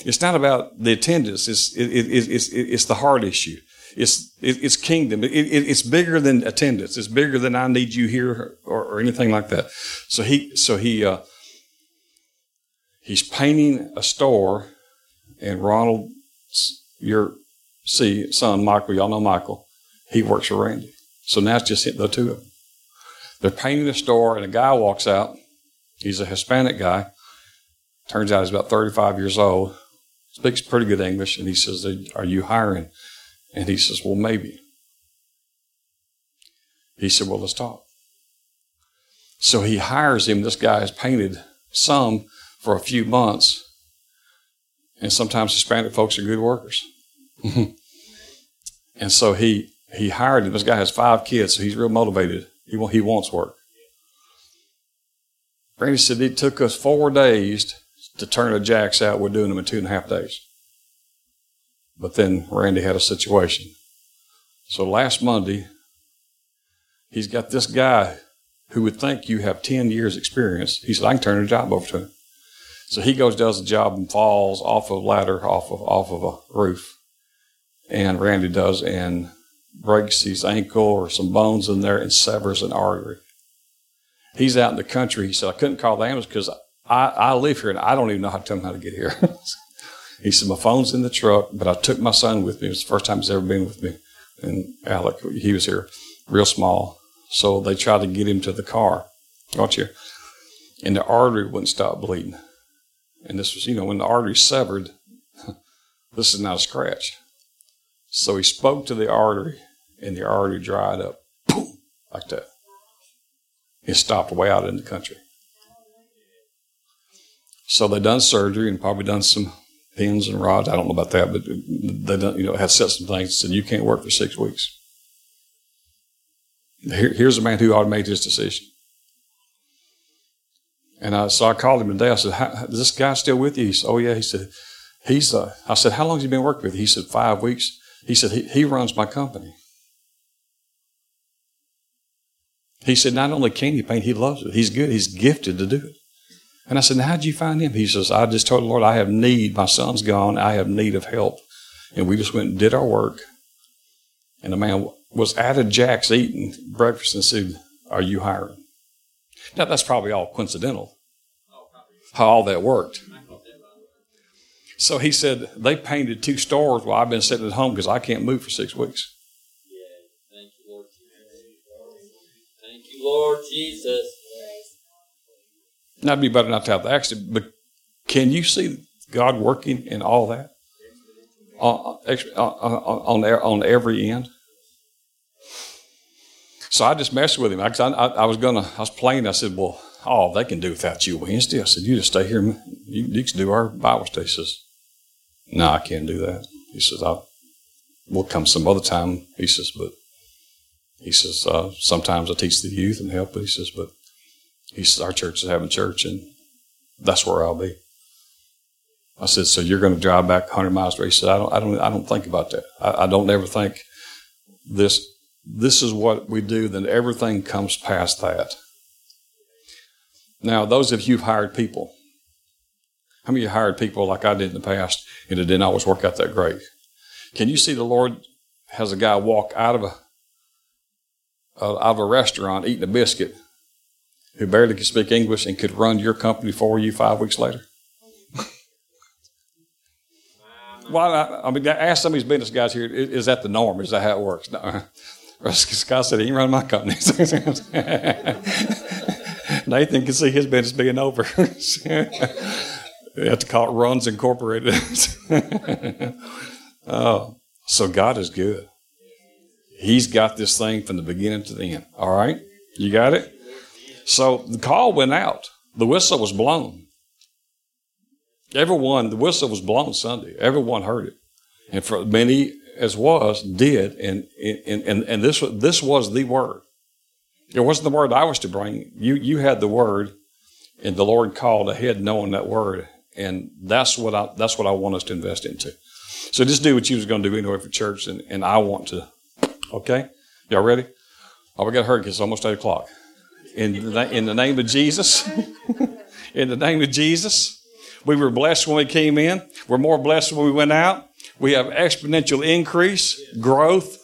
It's not about the attendance. It's, it, it, it's, it's the heart issue. It's, it's kingdom. It, it's bigger than attendance. It's bigger than I need you here or, or anything like that. So he, so he, uh, he's painting a store and Ronald, your see son, Michael, y'all know Michael, he works for Randy. So now it's just the two of them. They're painting a store and a guy walks out. He's a Hispanic guy. Turns out he's about 35 years old. Speaks pretty good English. And he says, Are you hiring? And he says, Well, maybe. He said, Well, let's talk. So he hires him. This guy has painted some for a few months. And sometimes Hispanic folks are good workers. and so he he hired him. This guy has five kids, so he's real motivated. He, he wants work. Randy said it took us four days to turn the Jack's out. We're doing them in two and a half days. But then Randy had a situation. So last Monday, he's got this guy who would think you have 10 years experience. He said, I can turn the job over to him. So he goes, does the job and falls off of a ladder, off of, off of a roof. And Randy does and breaks his ankle or some bones in there and severs an artery. He's out in the country. He said, I couldn't call the ambulance because I, I live here and I don't even know how to tell him how to get here. He said, My phone's in the truck, but I took my son with me. It was the first time he's ever been with me. And Alec, he was here, real small. So they tried to get him to the car. Watch here. And the artery wouldn't stop bleeding. And this was, you know, when the artery severed, this is not a scratch. So he spoke to the artery, and the artery dried up, boom, like that. It stopped way out in the country. So they done surgery and probably done some pins and rods. I don't know about that, but they don't, you know, had set some things and said, you can't work for six weeks. Here, here's a man who ought to make this decision. And I, so I called him today. I said, is this guy still with you? He said, oh yeah. He said, he's, uh, I said, how long has he been working with you? He said, five weeks. He said, he, he runs my company. He said, not only can he paint, he loves it. He's good. He's gifted to do it. And I said, How'd you find him? He says, I just told the Lord, I have need. My son's gone. I have need of help. And we just went and did our work. And the man was out of Jack's eating breakfast and said, Are you hiring? Now, that's probably all coincidental, how all that worked. So he said, they painted two stores while I've been sitting at home because I can't move for six weeks. Yeah. Thank you, Lord Jesus. Thank you, Lord Jesus. Now, it'd be better not to have the accident, but can you see God working in all that? Uh, uh, uh, on, on, on, on every end? So I just messed with him. I, I, I was gonna, I was playing. I said, "Well, oh, they can do without you Wednesday." I said, "You just stay here. You, you can do our Bible study." He says, "No, I can't do that." He says, "I will come some other time." He says, "But," he says, uh, "Sometimes I teach the youth and help." But He says, "But," he says, "Our church is having church, and that's where I'll be." I said, "So you're going to drive back 100 miles?" He said, "I don't, I don't, I don't think about that. I, I don't ever think this." this is what we do, then everything comes past that. Now, those of you who've hired people, how many of you hired people like I did in the past and it didn't always work out that great? Can you see the Lord has a guy walk out of a uh, out of a restaurant eating a biscuit who barely could speak English and could run your company for you five weeks later? Why not? I mean, ask some of these business guys here, is that the norm? Is that how it works? No. Scott said, he ain't running my company. Nathan can see his business being over. you have to call it Runs Incorporated. oh, so God is good. He's got this thing from the beginning to the end. All right? You got it? So the call went out. The whistle was blown. Everyone, the whistle was blown Sunday. Everyone heard it. And for many as was did, and and and, and this was, this was the word. It wasn't the word I was to bring. You you had the word, and the Lord called ahead knowing that word, and that's what I that's what I want us to invest into. So just do what you was going to do anyway for church, and, and I want to. Okay, y'all ready? Oh, we got to hurry because it's almost eight o'clock. In the, in the name of Jesus, in the name of Jesus, we were blessed when we came in. We're more blessed when we went out. We have exponential increase, growth,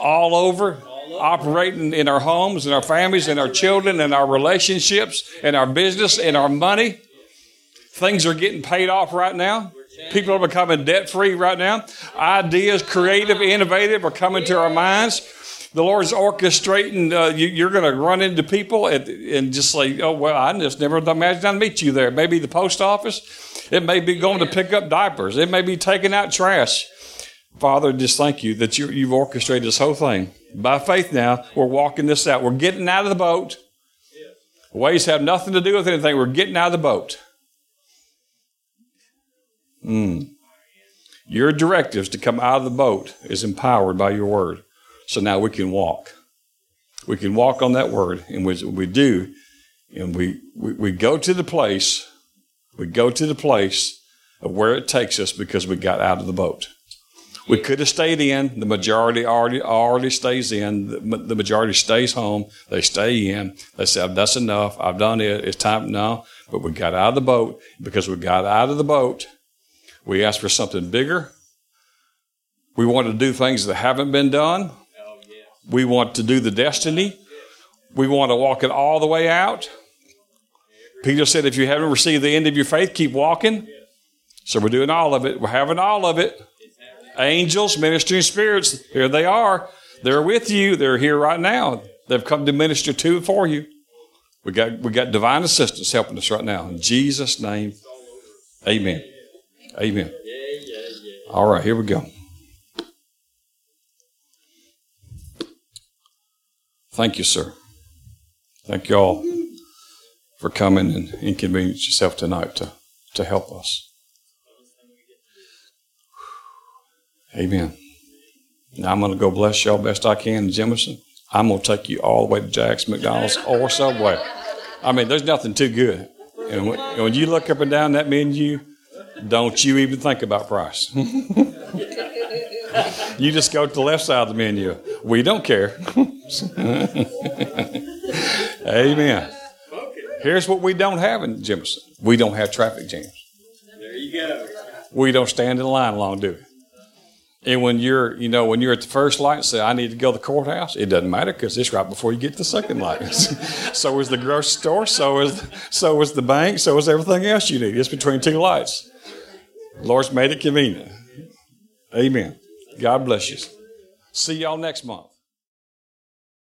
all over, operating in our homes, in our families, in our children, in our relationships, in our business, in our money. Things are getting paid off right now. People are becoming debt free right now. Ideas, creative, innovative, are coming to our minds. The Lord's orchestrating. Uh, you, are going to run into people and, and, just say, "Oh well, I just never imagined I'd meet you there." Maybe the post office. It may be going to pick up diapers. It may be taking out trash. Father, just thank you that you, you've orchestrated this whole thing. By faith now, we're walking this out. We're getting out of the boat. Ways have nothing to do with anything. We're getting out of the boat. Mm. Your directives to come out of the boat is empowered by your word. So now we can walk. We can walk on that word, and we, we do, and we, we, we go to the place we go to the place of where it takes us because we got out of the boat. We could have stayed in. The majority already already stays in. The, the majority stays home. They stay in. They say, "That's enough. I've done it. It's time now." But we got out of the boat because we got out of the boat. We asked for something bigger. We want to do things that haven't been done. We want to do the destiny. We want to walk it all the way out. Peter said, if you haven't received the end of your faith, keep walking. So we're doing all of it. We're having all of it. Angels, ministering spirits, here they are. They're with you. They're here right now. They've come to minister to and for you. We got we got divine assistance helping us right now. In Jesus' name, Amen. Amen. All right, here we go. Thank you, sir. Thank you all for coming and inconvenience yourself tonight to, to help us. Amen. Now I'm going to go bless y'all best I can in Jemison. I'm going to take you all the way to Jack's, McDonald's, or Subway. I mean, there's nothing too good. And when, and when you look up and down that menu, don't you even think about price. you just go to the left side of the menu. We don't care. Amen. Here's what we don't have in Jemison. We don't have traffic jams. There you go. We don't stand in line long, do we? And when you're, you know, when you're at the first light and say, I need to go to the courthouse, it doesn't matter because it's right before you get to the second light. so is the grocery store, so is, so is the bank, so is everything else you need. It's between two lights. Lord's made it convenient. Amen. God bless you. See y'all next month.